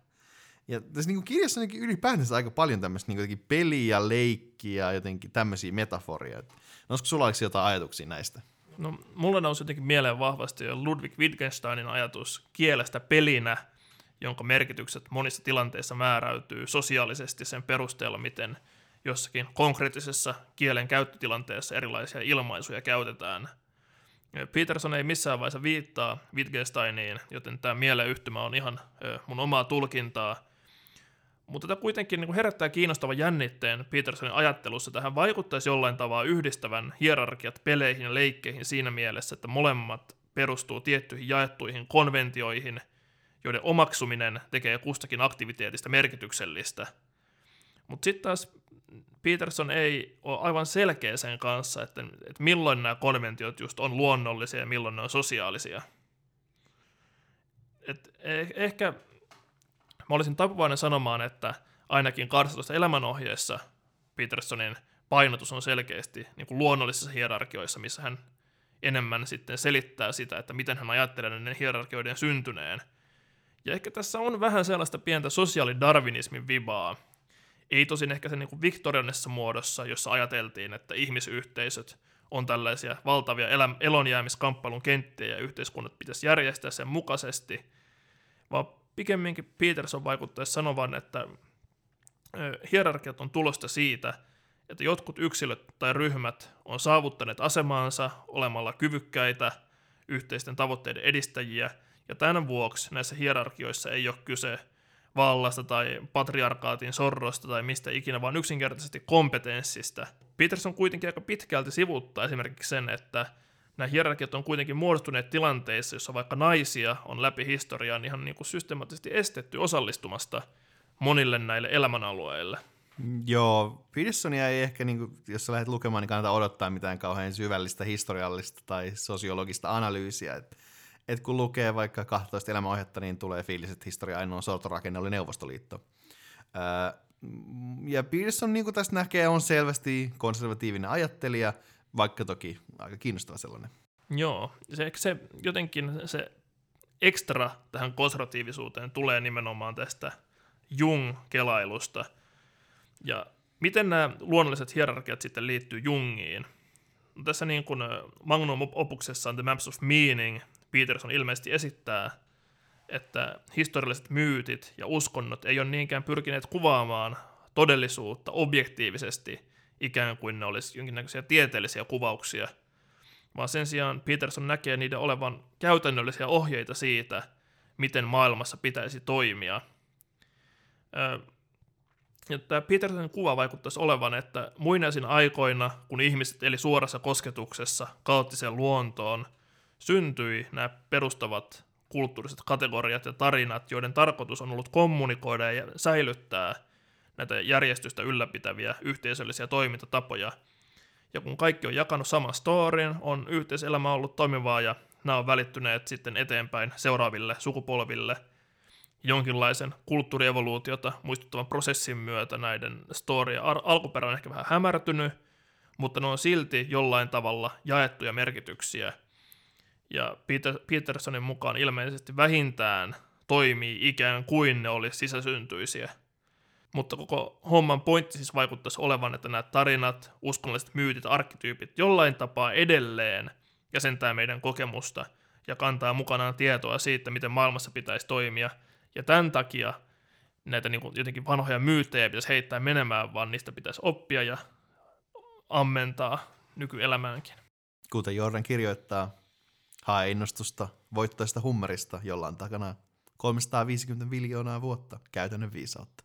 Ja tässä niinku kirjassa on ylipäätänsä aika paljon tämmöistä niinku peliä, leikkiä, jotenkin tämmöisiä metaforia. Olisiko sulla jotain ajatuksia näistä? No, mulla nousi jotenkin mieleen vahvasti jo Ludwig Wittgensteinin ajatus kielestä pelinä, jonka merkitykset monissa tilanteissa määräytyy sosiaalisesti sen perusteella, miten jossakin konkreettisessa kielen käyttötilanteessa erilaisia ilmaisuja käytetään. Peterson ei missään vaiheessa viittaa Wittgensteiniin, joten tämä mieleyhtymä on ihan mun omaa tulkintaa. Mutta tämä kuitenkin niin herättää kiinnostava jännitteen Petersonin ajattelussa. Tähän vaikuttaisi jollain tavalla yhdistävän hierarkiat peleihin ja leikkeihin siinä mielessä, että molemmat perustuu tiettyihin jaettuihin konventioihin, joiden omaksuminen tekee kustakin aktiviteetista merkityksellistä. Mutta sitten taas Peterson ei ole aivan selkeä sen kanssa, että, että milloin nämä konventiot just on luonnollisia ja milloin ne on sosiaalisia. et eh- ehkä mä olisin taipuvainen sanomaan, että ainakin 12 elämänohjeessa Petersonin painotus on selkeästi niin kuin luonnollisissa hierarkioissa, missä hän enemmän sitten selittää sitä, että miten hän ajattelee näiden hierarkioiden syntyneen. Ja ehkä tässä on vähän sellaista pientä sosiaalidarwinismin vibaa. Ei tosin ehkä se niin kuin viktorianisessa muodossa, jossa ajateltiin, että ihmisyhteisöt on tällaisia valtavia elä- elonjäämiskamppailun kenttiä ja yhteiskunnat pitäisi järjestää sen mukaisesti, vaan pikemminkin Peterson vaikuttaisi sanovan, että hierarkiat on tulosta siitä, että jotkut yksilöt tai ryhmät on saavuttaneet asemaansa olemalla kyvykkäitä yhteisten tavoitteiden edistäjiä, ja tämän vuoksi näissä hierarkioissa ei ole kyse vallasta tai patriarkaatin sorrosta tai mistä ikinä, vaan yksinkertaisesti kompetenssista. Peterson kuitenkin aika pitkälti sivuttaa esimerkiksi sen, että nämä hierarkiat on kuitenkin muodostuneet tilanteissa, jossa vaikka naisia on läpi historiaan ihan niin kuin systemaattisesti estetty osallistumasta monille näille elämänalueille. Joo, Petersonia ei ehkä, niin kuin, jos sä lähdet lukemaan, niin kannata odottaa mitään kauhean syvällistä historiallista tai sosiologista analyysiä. Et, et kun lukee vaikka 12 elämäohjetta, niin tulee fiilis, että historia ainoa sortorakenne oli Neuvostoliitto. Ää, ja Peterson, niin kuin tässä näkee, on selvästi konservatiivinen ajattelija, vaikka toki aika kiinnostava sellainen. Joo, se, se jotenkin se ekstra tähän konservatiivisuuteen tulee nimenomaan tästä Jung-kelailusta. Ja miten nämä luonnolliset hierarkiat sitten liittyy Jungiin? Tässä niin kuin Magnum opuksessaan The Maps of Meaning Peterson ilmeisesti esittää, että historialliset myytit ja uskonnot ei ole niinkään pyrkineet kuvaamaan todellisuutta objektiivisesti, ikään kuin ne olisi jonkinnäköisiä tieteellisiä kuvauksia, vaan sen sijaan Peterson näkee niiden olevan käytännöllisiä ohjeita siitä, miten maailmassa pitäisi toimia. Ja tämä Petersonin kuva vaikuttaisi olevan, että muinaisin aikoina, kun ihmiset eli suorassa kosketuksessa kaoottiseen luontoon, syntyi nämä perustavat kulttuuriset kategoriat ja tarinat, joiden tarkoitus on ollut kommunikoida ja säilyttää näitä järjestystä ylläpitäviä yhteisöllisiä toimintatapoja. Ja kun kaikki on jakanut saman storin, on yhteiselämä ollut toimivaa ja nämä on välittyneet sitten eteenpäin seuraaville sukupolville – jonkinlaisen kulttuurievoluutiota muistuttavan prosessin myötä näiden storia alkuperä on ehkä vähän hämärtynyt, mutta ne on silti jollain tavalla jaettuja merkityksiä. Ja Peter, Petersonin mukaan ilmeisesti vähintään toimii ikään kuin ne olisi sisäsyntyisiä. Mutta koko homman pointti siis vaikuttaisi olevan, että nämä tarinat, uskonnolliset myytit, arkkityypit jollain tapaa edelleen jäsentää meidän kokemusta ja kantaa mukanaan tietoa siitä, miten maailmassa pitäisi toimia – ja tämän takia näitä niin kuin jotenkin vanhoja myyttejä pitäisi heittää menemään, vaan niistä pitäisi oppia ja ammentaa nykyelämäänkin. Kuten Jordan kirjoittaa, hae innostusta voittoista hummerista, jolla on takana 350 miljoonaa vuotta käytännön viisautta.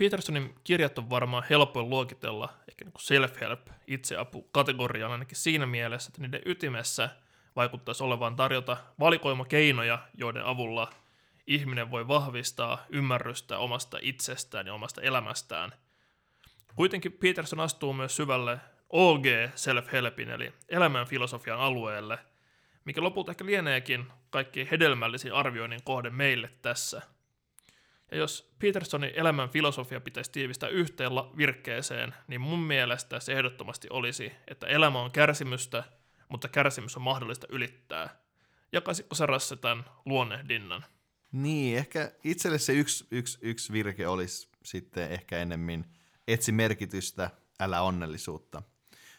Petersonin kirjat on varmaan helpoin luokitella ehkä niin self-help itseapu kategoriaan ainakin siinä mielessä, että niiden ytimessä vaikuttaisi olevan tarjota valikoima keinoja, joiden avulla ihminen voi vahvistaa ymmärrystä omasta itsestään ja omasta elämästään. Kuitenkin Peterson astuu myös syvälle OG self-helpin eli elämän filosofian alueelle, mikä lopulta ehkä lieneekin kaikki hedelmällisin arvioinnin kohde meille tässä – ja jos Petersonin elämän filosofia pitäisi tiivistää yhteen virkkeeseen, niin mun mielestä se ehdottomasti olisi, että elämä on kärsimystä, mutta kärsimys on mahdollista ylittää. Jakaisitko sä Rasse tämän luonnehdinnan? Niin, ehkä itselle se yksi, yksi, yksi virke olisi sitten ehkä enemmän etsi merkitystä, älä onnellisuutta.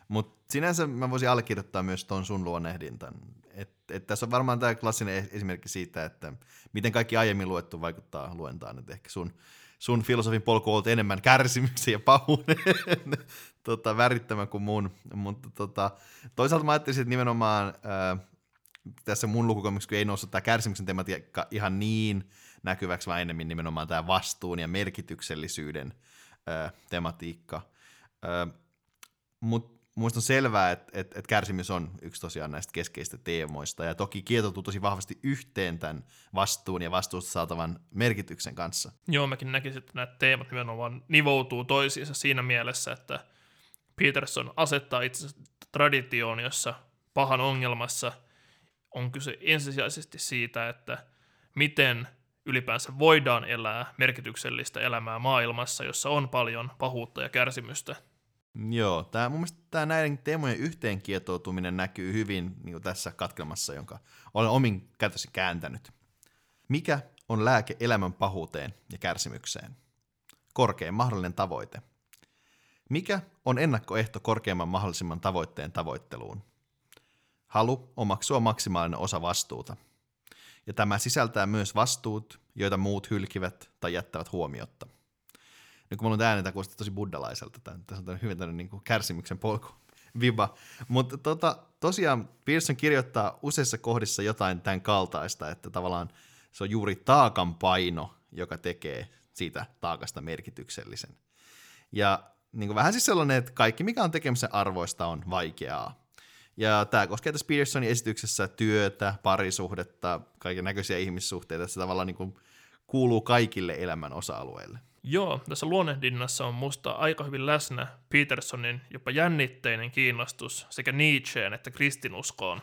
Mutta sinänsä mä voisin allekirjoittaa myös ton sun luonnehdintan. Et, et tässä on varmaan tämä klassinen esimerkki siitä, että miten kaikki aiemmin luettu vaikuttaa luentaan. Et ehkä sun, sun filosofin polku on ollut enemmän kärsimyksen ja pahuuden tota, värittämä kuin mun. Mutta tota, toisaalta mä ajattelisin, että nimenomaan ää, tässä mun lukukomiksessa ei noussut tämä kärsimyksen tematiikka ihan niin näkyväksi, vaan enemmän nimenomaan tämä vastuun ja merkityksellisyyden ää, tematiikka. Mutta Muista on selvää, että, että, että kärsimys on yksi tosiaan näistä keskeistä teemoista, ja toki kietoutuu tosi vahvasti yhteen tämän vastuun ja vastuusta saatavan merkityksen kanssa. Joo, mäkin näkisin, että nämä teemat nimenomaan nivoutuu toisiinsa siinä mielessä, että Peterson asettaa itsensä traditioon, jossa pahan ongelmassa on kyse ensisijaisesti siitä, että miten ylipäänsä voidaan elää merkityksellistä elämää maailmassa, jossa on paljon pahuutta ja kärsimystä. Joo, tää, mun mielestä tämä näiden teemojen yhteenkietoutuminen näkyy hyvin niin tässä katkelmassa, jonka olen omin käytössä kääntänyt. Mikä on lääke elämän pahuuteen ja kärsimykseen? Korkein mahdollinen tavoite. Mikä on ennakkoehto korkeimman mahdollisimman tavoitteen tavoitteluun? Halu omaksua maksimaalinen osa vastuuta. Ja tämä sisältää myös vastuut, joita muut hylkivät tai jättävät huomiotta. Nyt kun mulla on ääntä, kuulostaa tosi buddalaiselta. Tässä on hyvin tämmöinen niin kärsimyksen polku viba. Mutta tota, tosiaan Pearson kirjoittaa useissa kohdissa jotain tämän kaltaista, että tavallaan se on juuri taakan paino, joka tekee siitä taakasta merkityksellisen. Ja niin kuin vähän siis sellainen, että kaikki mikä on tekemisen arvoista on vaikeaa. Ja tämä koskee tässä Petersonin esityksessä työtä, parisuhdetta, kaiken näköisiä ihmissuhteita, se tavallaan niin kuin kuuluu kaikille elämän osa-alueille. Joo, tässä luonnehdinnassa on musta aika hyvin läsnä Petersonin jopa jännitteinen kiinnostus sekä Nietzscheen että kristinuskoon.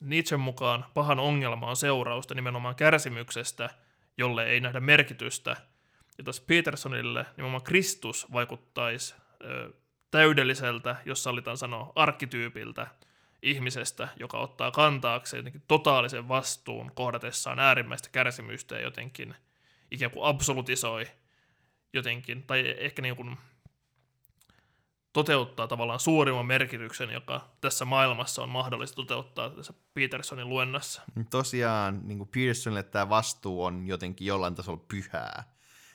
Nietzschen mukaan pahan ongelma on seurausta nimenomaan kärsimyksestä, jolle ei nähdä merkitystä. Ja taas Petersonille nimenomaan Kristus vaikuttaisi ö, täydelliseltä, jos sallitaan sanoa arkkityypiltä ihmisestä, joka ottaa kantaakseen jotenkin totaalisen vastuun kohdatessaan äärimmäistä kärsimystä ja jotenkin ikään kuin absolutisoi jotenkin, tai ehkä niin kuin toteuttaa tavallaan suurimman merkityksen, joka tässä maailmassa on mahdollista toteuttaa tässä Petersonin luennassa. Tosiaan niin kuin Petersonille tämä vastuu on jotenkin jollain tasolla pyhää.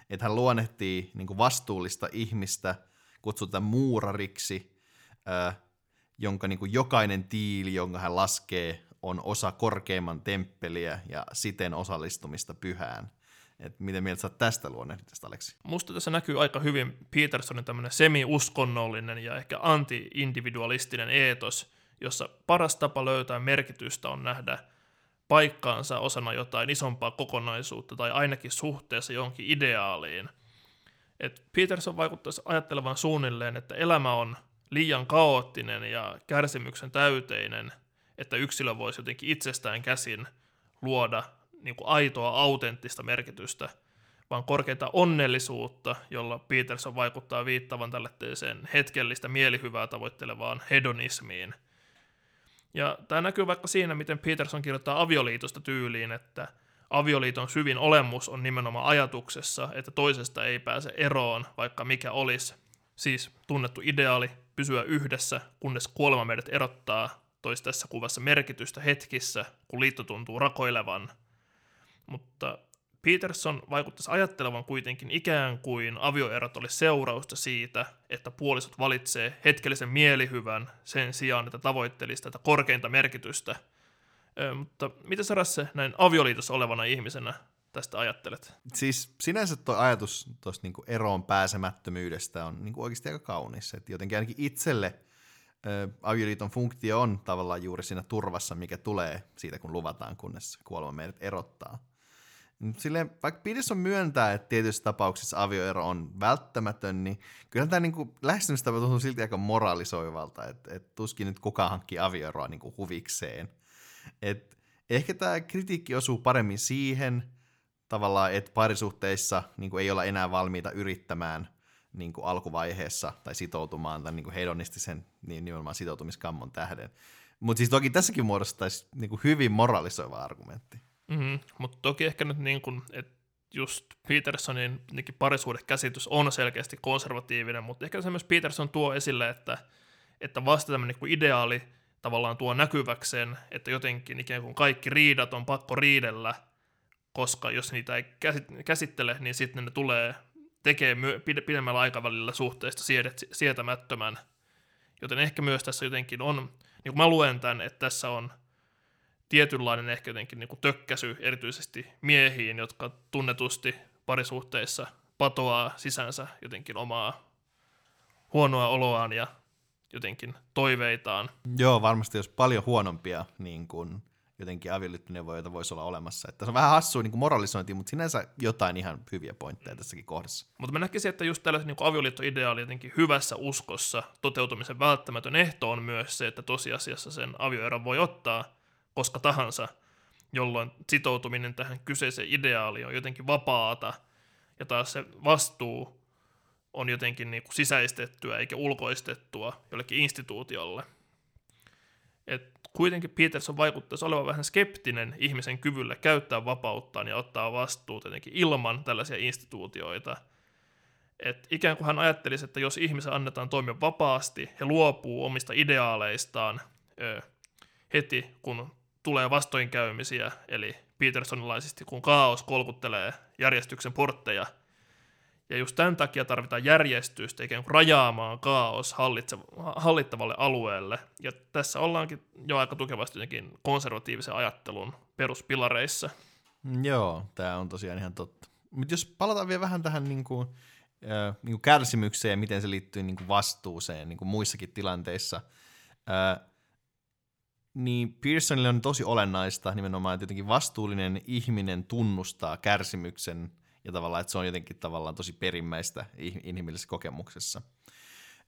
Että hän luonnehtii niin kuin vastuullista ihmistä, kutsutaan muurariksi, äh, jonka niin kuin jokainen tiili, jonka hän laskee, on osa korkeimman temppeliä ja siten osallistumista pyhään. Et miten mieltä sä tästä luonnehditesta, Aleksi? Musta tässä näkyy aika hyvin Petersonin tämmöinen semi-uskonnollinen ja ehkä anti-individualistinen eetos, jossa paras tapa löytää merkitystä on nähdä paikkaansa osana jotain isompaa kokonaisuutta tai ainakin suhteessa johonkin ideaaliin. Et Peterson vaikuttaisi ajattelevan suunnilleen, että elämä on liian kaoottinen ja kärsimyksen täyteinen, että yksilö voisi jotenkin itsestään käsin luoda niin kuin aitoa, autenttista merkitystä, vaan korkeinta onnellisuutta, jolla Peterson vaikuttaa viittavan tällaiseen hetkellistä mielihyvää tavoittelevaan hedonismiin. Ja tämä näkyy vaikka siinä, miten Peterson kirjoittaa avioliitosta tyyliin, että avioliiton syvin olemus on nimenomaan ajatuksessa, että toisesta ei pääse eroon, vaikka mikä olisi. Siis tunnettu ideaali pysyä yhdessä, kunnes kuolema meidät erottaa, toisi tässä kuvassa merkitystä hetkissä, kun liitto tuntuu rakoilevan – mutta Peterson vaikuttaisi ajattelevan kuitenkin ikään kuin avioerot olisi seurausta siitä, että puolisot valitsee hetkellisen mielihyvän sen sijaan, että tavoittelisi tätä korkeinta merkitystä. Ö, mutta mitä Rasse näin avioliitossa olevana ihmisenä tästä ajattelet? Siis sinänsä tuo ajatus tuosta niinku eroon pääsemättömyydestä on niinku oikeasti aika kaunis. Et jotenkin ainakin itselle ö, avioliiton funktio on tavallaan juuri siinä turvassa, mikä tulee siitä, kun luvataan, kunnes kuolema meidät erottaa. Silleen, vaikka Peterson myöntää, että tietyissä tapauksissa avioero on välttämätön, niin kyllä tämä niinku lähestymistapa tuntuu silti aika moralisoivalta, että et tuskin nyt kukaan hankkii avioeroa niinku huvikseen. Et ehkä tämä kritiikki osuu paremmin siihen tavallaan, että parisuhteissa niinku ei olla enää valmiita yrittämään niinku alkuvaiheessa tai sitoutumaan tämän niinku hedonistisen niin nimenomaan sitoutumiskammon tähden. Mutta siis toki tässäkin muodostaisi niinku hyvin moralisoiva argumentti. Mm-hmm. Mutta toki ehkä nyt niin kuin, että just Petersonin parisuudekäsitys on selkeästi konservatiivinen, mutta ehkä se myös Peterson tuo esille, että, että vasta tämmöinen niin ideaali tavallaan tuo näkyväkseen, että jotenkin ikään kuin kaikki riidat on pakko riidellä, koska jos niitä ei käsittele, niin sitten ne tulee tekee pidemmällä aikavälillä suhteesta sietämättömän. Joten ehkä myös tässä jotenkin on, niin kuin mä luen tämän, että tässä on – tietynlainen ehkä jotenkin niin kuin tökkäsy erityisesti miehiin, jotka tunnetusti parisuhteissa patoaa sisänsä jotenkin omaa huonoa oloaan ja jotenkin toiveitaan. Joo, varmasti jos paljon huonompia niin kuin jotenkin avioliittoneuvoja, voisi olla olemassa. Että se on vähän hassua niin moralisointi, mutta sinänsä jotain ihan hyviä pointteja tässäkin kohdassa. Mutta mä näkisin, että just tällaisen niin avioliittoideaali jotenkin hyvässä uskossa toteutumisen välttämätön ehto on myös se, että tosiasiassa sen avioeron voi ottaa koska tahansa, jolloin sitoutuminen tähän kyseiseen ideaaliin on jotenkin vapaata, ja taas se vastuu on jotenkin niin kuin sisäistettyä eikä ulkoistettua jollekin instituutiolle. Et kuitenkin Peterson vaikuttaisi olevan vähän skeptinen ihmisen kyvylle käyttää vapauttaan ja ottaa vastuuta jotenkin ilman tällaisia instituutioita. Et ikään kuin hän ajattelisi, että jos ihmisen annetaan toimia vapaasti, he luopuu omista ideaaleistaan ö, heti, kun tulee vastoinkäymisiä, eli Petersonilaisesti, kun kaos kolkuttelee järjestyksen portteja – ja just tämän takia tarvitaan järjestystä ikään kuin rajaamaan kaos hallittavalle alueelle. Ja tässä ollaankin jo aika tukevasti jotenkin konservatiivisen ajattelun peruspilareissa. Mm, joo, tämä on tosiaan ihan totta. Mutta jos palataan vielä vähän tähän niin kuin, äh, niin kuin kärsimykseen ja miten se liittyy niin kuin vastuuseen niin kuin muissakin tilanteissa, äh, niin Pearsonille on tosi olennaista nimenomaan, että jotenkin vastuullinen ihminen tunnustaa kärsimyksen – ja tavallaan, että se on jotenkin tavallaan tosi perimmäistä inhimillisessä kokemuksessa.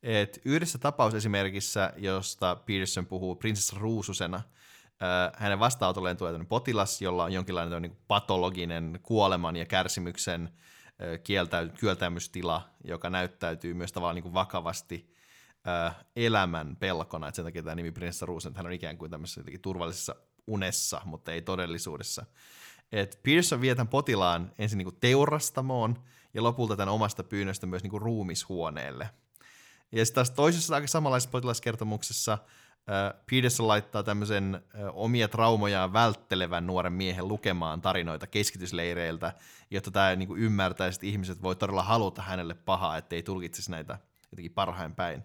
Et yhdessä tapausesimerkissä, josta Peterson puhuu prinsessa Ruususena, äh, hänen vastaanotolleen tulee potilas, jolla on jonkinlainen niin patologinen kuoleman ja kärsimyksen äh, kieltäy, kieltäymystila, joka näyttäytyy myös tavallaan niin kuin vakavasti äh, elämän pelkona, että sen takia tämä nimi prinsessa Ruusen, hän on ikään kuin tämmöisessä turvallisessa unessa, mutta ei todellisuudessa että Pearson vie tämän potilaan ensin niin kuin teurastamoon ja lopulta tämän omasta pyynnöstä myös niin kuin ruumishuoneelle. Ja sitten taas toisessa aika samanlaisessa potilaskertomuksessa äh, Peterson laittaa tämmöisen äh, omia traumojaan välttelevän nuoren miehen lukemaan tarinoita keskitysleireiltä, jotta tämä niin kuin ymmärtäisi, että ihmiset voi todella haluta hänelle pahaa, ettei tulkitsisi näitä jotenkin parhain päin.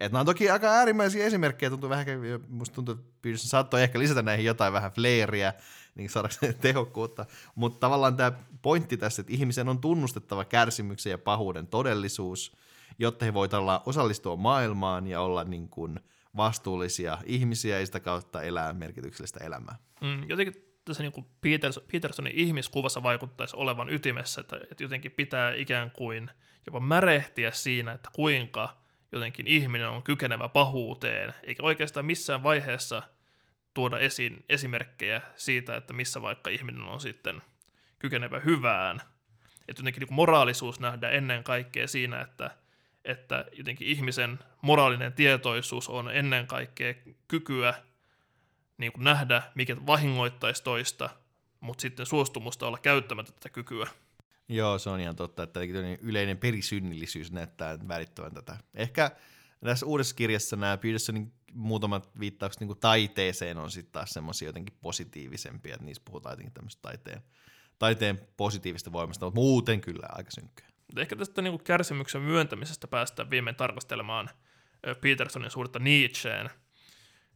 Et nämä on toki aika äärimmäisiä esimerkkejä, tuntuu vähän, musta tuntuu, että Peterson saattoi ehkä lisätä näihin jotain vähän fleeriä, niin saadakseen tehokkuutta. Mutta tavallaan tämä pointti tässä, että ihmisen on tunnustettava kärsimyksen ja pahuuden todellisuus, jotta he voivat osallistua maailmaan ja olla niin kuin vastuullisia ihmisiä ja sitä kautta elää merkityksellistä elämää. Mm, jotenkin tässä niin kuin Peters, Petersonin ihmiskuvassa vaikuttaisi olevan ytimessä, että, että jotenkin pitää ikään kuin jopa märehtiä siinä, että kuinka jotenkin ihminen on kykenevä pahuuteen, eikä oikeastaan missään vaiheessa – tuoda esiin esimerkkejä siitä, että missä vaikka ihminen on sitten kykenevä hyvään. Että jotenkin niin moraalisuus nähdään ennen kaikkea siinä, että, että jotenkin ihmisen moraalinen tietoisuus on ennen kaikkea kykyä niin kuin nähdä, mikä vahingoittaisi toista, mutta sitten suostumusta olla käyttämättä tätä kykyä. Joo, se on ihan totta, että yleinen perisynnillisyys näyttää välittävän tätä. Ehkä tässä uudessa kirjassa nämä Petersonin muutamat viittaukset niin taiteeseen on sitten taas semmoisia jotenkin positiivisempia, että niissä puhutaan jotenkin tämmöistä taiteen, taiteen positiivista voimasta, mutta muuten kyllä aika synkkää. Ehkä tästä niin kuin kärsimyksen myöntämisestä päästään viimein tarkastelemaan Petersonin suurta Nietzscheen.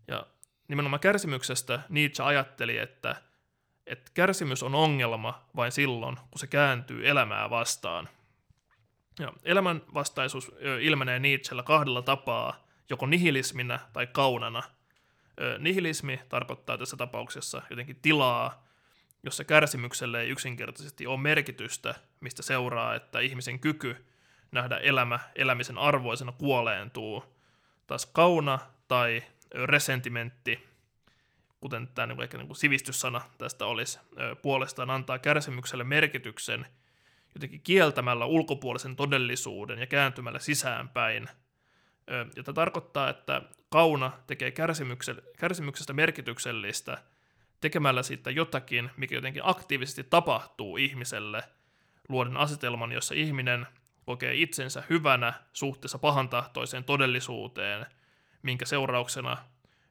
Ja nimenomaan kärsimyksestä Nietzsche ajatteli, että, että kärsimys on ongelma vain silloin, kun se kääntyy elämää vastaan. Ja elämän vastaisuus ilmenee Nietzschellä kahdella tapaa – joko nihilisminä tai kaunana. Nihilismi tarkoittaa tässä tapauksessa jotenkin tilaa, jossa kärsimykselle ei yksinkertaisesti ole merkitystä, mistä seuraa, että ihmisen kyky nähdä elämä elämisen arvoisena kuoleentuu. Taas kauna tai resentimentti, kuten tämä niin ehkä niin kuin sivistyssana tästä olisi, puolestaan antaa kärsimykselle merkityksen jotenkin kieltämällä ulkopuolisen todellisuuden ja kääntymällä sisäänpäin – tämä tarkoittaa, että kauna tekee kärsimyksestä merkityksellistä tekemällä siitä jotakin, mikä jotenkin aktiivisesti tapahtuu ihmiselle, luoden asetelman, jossa ihminen kokee itsensä hyvänä suhteessa pahantahtoiseen todellisuuteen, minkä seurauksena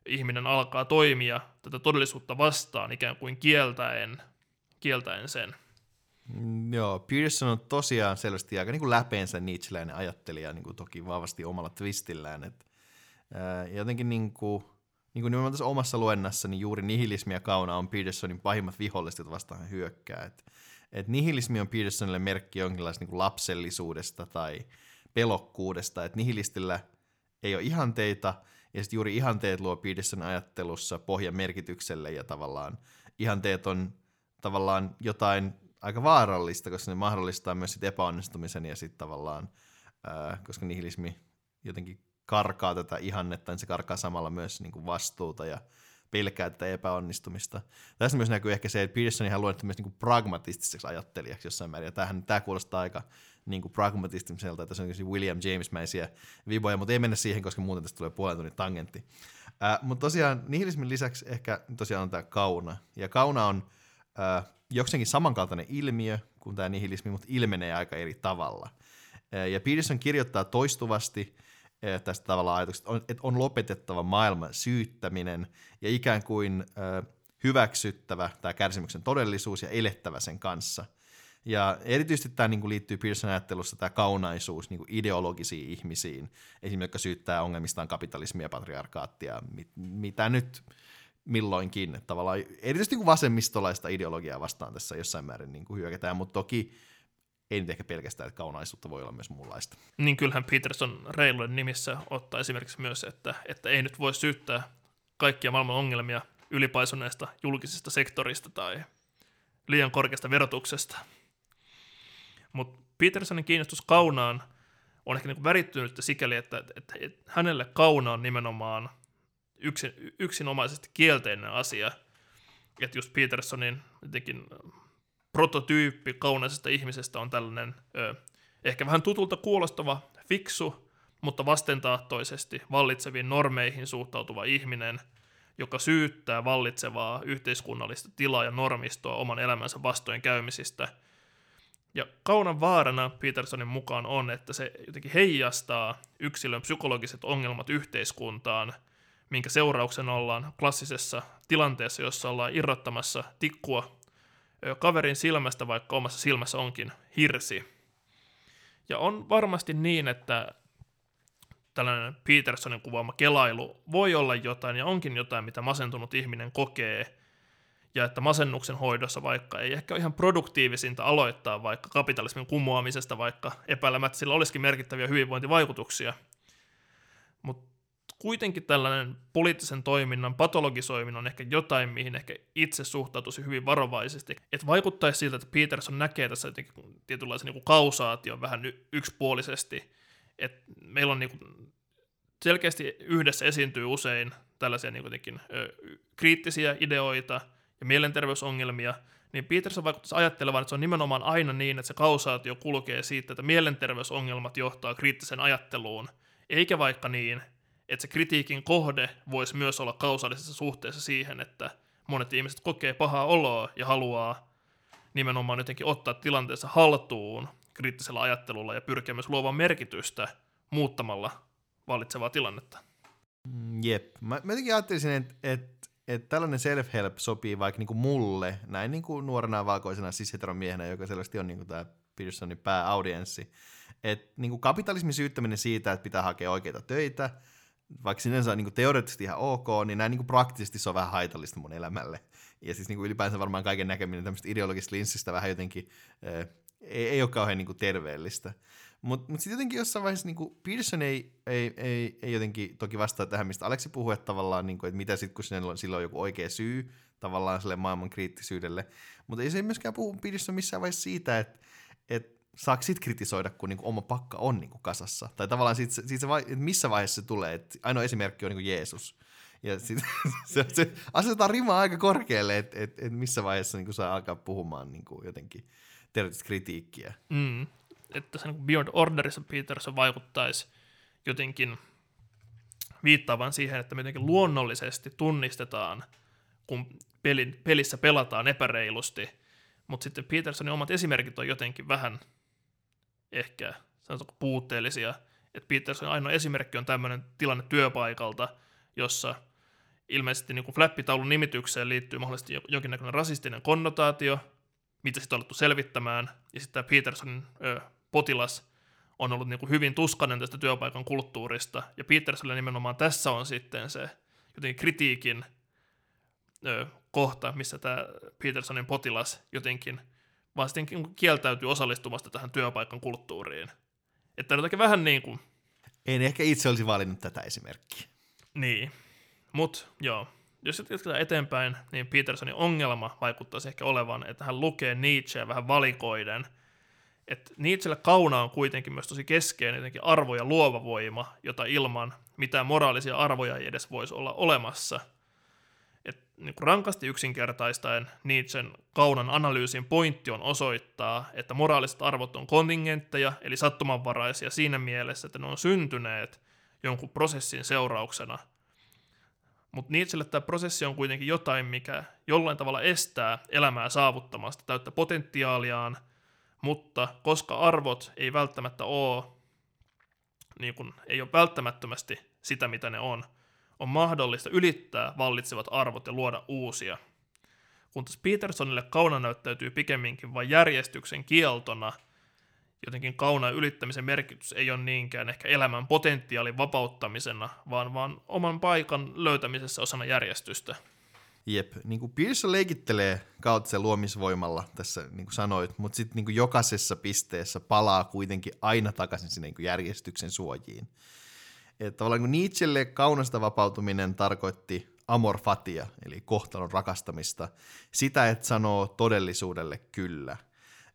ihminen alkaa toimia tätä todellisuutta vastaan ikään kuin kieltäen, kieltäen sen. Mm, joo, Pearson on tosiaan selvästi aika niin kuin läpeensä Nietzscheläinen ajattelija, niin kuin toki vahvasti omalla twistillään. Et, ää, jotenkin niin kuin, niin kuin nimenomaan tässä omassa luennassa, niin juuri nihilismi ja kauna on Petersonin pahimmat viholliset, joita vastaan hyökkää. Et, et nihilismi on Petersonille merkki jonkinlaista niin kuin lapsellisuudesta tai pelokkuudesta, että nihilistillä ei ole ihanteita, Ja sitten juuri ihanteet luo Peterson ajattelussa pohjan merkitykselle ja tavallaan ihanteet on tavallaan jotain aika vaarallista, koska ne mahdollistaa myös sit epäonnistumisen ja sitten tavallaan, ää, koska nihilismi jotenkin karkaa tätä ihannetta, niin se karkaa samalla myös niin kuin vastuuta ja pelkää tätä epäonnistumista. Tässä myös näkyy ehkä se, että Peterson ihan luonnettu myös niin pragmatistiseksi ajattelijaksi jossain määrin, ja tämähän, tämä kuulostaa aika niin kuin pragmatistiselta, että se on William James-mäisiä viboja, mutta ei mennä siihen, koska muuten tästä tulee puolen tunnin tangentti. Äh, mutta tosiaan nihilismin lisäksi ehkä tosiaan on tämä kauna, ja kauna on jokseenkin samankaltainen ilmiö kuin tämä nihilismi, mutta ilmenee aika eri tavalla. Ja Peterson kirjoittaa toistuvasti tästä tavalla ajatuksesta, että on lopetettava maailman syyttäminen ja ikään kuin hyväksyttävä tämä kärsimyksen todellisuus ja elettävä sen kanssa – ja erityisesti tämä niin liittyy Pearson ajattelussa tämä kaunaisuus niin kuin ideologisiin ihmisiin, esimerkiksi jotka syyttää ongelmistaan kapitalismia patriarkaattia, mit, mitä nyt milloinkin. Tavallaan erityisesti niin kuin vasemmistolaista ideologiaa vastaan tässä jossain määrin niin kuin hyökätään, mutta toki ei nyt ehkä pelkästään, että kaunaisuutta voi olla myös muunlaista. Niin kyllähän Peterson reilujen nimissä ottaa esimerkiksi myös, että, että ei nyt voi syyttää kaikkia maailman ongelmia ylipaisuneesta julkisesta sektorista tai liian korkeasta verotuksesta – mutta Petersonin kiinnostus kaunaan on ehkä niin värittynyt sikäli, että, että hänelle kauna on nimenomaan yksin, yksinomaisesti kielteinen asia. Että just Petersonin jotenkin prototyyppi kaunaisesta ihmisestä on tällainen ö, ehkä vähän tutulta kuulostava, fiksu, mutta vastentahtoisesti vallitseviin normeihin suhtautuva ihminen, joka syyttää vallitsevaa yhteiskunnallista tilaa ja normistoa oman elämänsä vastoin käymisistä – ja kaunan vaarana Petersonin mukaan on, että se jotenkin heijastaa yksilön psykologiset ongelmat yhteiskuntaan, minkä seurauksena ollaan klassisessa tilanteessa, jossa ollaan irrottamassa tikkua kaverin silmästä, vaikka omassa silmässä onkin hirsi. Ja on varmasti niin, että tällainen Petersonin kuvaama kelailu voi olla jotain ja onkin jotain, mitä masentunut ihminen kokee – ja että masennuksen hoidossa vaikka ei ehkä ole ihan produktiivisinta aloittaa vaikka kapitalismin kumoamisesta, vaikka epäilemättä sillä olisikin merkittäviä hyvinvointivaikutuksia. Mutta kuitenkin tällainen poliittisen toiminnan patologisoiminen on ehkä jotain, mihin ehkä itse suhtautuisi hyvin varovaisesti. Että vaikuttaisi siltä, että Peterson näkee tässä tietynlaisen niin kausaation vähän yksipuolisesti, että meillä on niin kuin selkeästi yhdessä esiintyy usein tällaisia niin jotenkin, ö, kriittisiä ideoita – ja mielenterveysongelmia, niin Peterson vaikuttaisi ajattelevan, että se on nimenomaan aina niin, että se kausaatio kulkee siitä, että mielenterveysongelmat johtaa kriittiseen ajatteluun, eikä vaikka niin, että se kritiikin kohde voisi myös olla kausaalisessa suhteessa siihen, että monet ihmiset kokee pahaa oloa ja haluaa nimenomaan jotenkin ottaa tilanteessa haltuun kriittisellä ajattelulla ja pyrkiä myös luomaan merkitystä muuttamalla vallitsevaa tilannetta. Mm, jep. Mä, mä jotenkin ajattelisin, että, että että tällainen self-help sopii vaikka niinku mulle, näin niinku nuorena valkoisena siis miehenä, joka selvästi on niinku tämä Petersonin pääaudienssi. Että niinku kapitalismin syyttäminen siitä, että pitää hakea oikeita töitä, vaikka sinänsä on niinku teoreettisesti ihan ok, niin näin niinku praktisesti se on vähän haitallista mun elämälle. Ja siis niinku ylipäänsä varmaan kaiken näkeminen tämmöistä ideologisesta linssistä vähän jotenkin äh, ei, ei ole kauhean niinku terveellistä. Mutta mut sitten jotenkin jossain vaiheessa niin Pearson ei, ei, ei, ei jotenkin toki vastaa tähän, mistä Aleksi puhui, että tavallaan, niin kuin, että mitä sitten, kun sinne on, silloin on joku oikea syy tavallaan sille maailman kriittisyydelle. Mutta ei se myöskään puhu Pearson missään vaiheessa siitä, että, että saako sit kritisoida, kun niin kuin oma pakka on niin kuin kasassa. Tai tavallaan siitä, siitä se, että missä vaiheessa se tulee. Että ainoa esimerkki on niin kuin Jeesus. Ja sit, se, se asetetaan rimaa aika korkealle, että et, et missä vaiheessa niin kuin saa alkaa puhumaan niin kuin jotenkin terveellistä kritiikkiä. Mm että sen Beyond Orderissa Peterson vaikuttaisi jotenkin viittaavan siihen, että me luonnollisesti tunnistetaan, kun pelin, pelissä pelataan epäreilusti, mutta sitten Petersonin omat esimerkit on jotenkin vähän ehkä puutteellisia, että Petersonin ainoa esimerkki on tämmöinen tilanne työpaikalta, jossa ilmeisesti niin flappitaulun nimitykseen liittyy mahdollisesti jonkinnäköinen rasistinen konnotaatio, mitä sitten on alettu selvittämään, ja sitten tämä Petersonin ö, potilas on ollut niin kuin hyvin tuskainen tästä työpaikan kulttuurista, ja Petersonille nimenomaan tässä on sitten se jotenkin kritiikin ö, kohta, missä tämä Petersonin potilas jotenkin vaan sitten kieltäytyy osallistumasta tähän työpaikan kulttuuriin. Että jotenkin vähän niin kuin... En ehkä itse olisi valinnut tätä esimerkkiä. Niin, mutta joo, jos jatketaan eteenpäin, niin Petersonin ongelma vaikuttaisi ehkä olevan, että hän lukee Nietzscheä vähän valikoiden. Että Nietzschelle kauna on kuitenkin myös tosi keskeinen jotenkin arvo ja luova voima, jota ilman mitään moraalisia arvoja ei edes voisi olla olemassa. Niin rankasti yksinkertaistaen Nietzschen kaunan analyysin pointti on osoittaa, että moraaliset arvot on kontingentteja, eli sattumanvaraisia siinä mielessä, että ne on syntyneet jonkun prosessin seurauksena – mutta Nietzschelle tämä prosessi on kuitenkin jotain, mikä jollain tavalla estää elämää saavuttamasta täyttä potentiaaliaan, mutta koska arvot ei välttämättä ole, niin kun, ei ole välttämättömästi sitä, mitä ne on, on mahdollista ylittää vallitsevat arvot ja luoda uusia. Kun taas Petersonille kauna näyttäytyy pikemminkin vain järjestyksen kieltona – jotenkin kaunaan ylittämisen merkitys ei ole niinkään ehkä elämän potentiaalin vapauttamisena, vaan, vaan oman paikan löytämisessä osana järjestystä. Jep, niin kuin Pearson leikittelee kautta luomisvoimalla tässä, niin kuin sanoit, mutta sitten niin jokaisessa pisteessä palaa kuitenkin aina takaisin sinne niin järjestyksen suojiin. Että tavallaan niin Nietzschelle kaunasta vapautuminen tarkoitti amor fatia, eli kohtalon rakastamista, sitä, että sanoo todellisuudelle kyllä –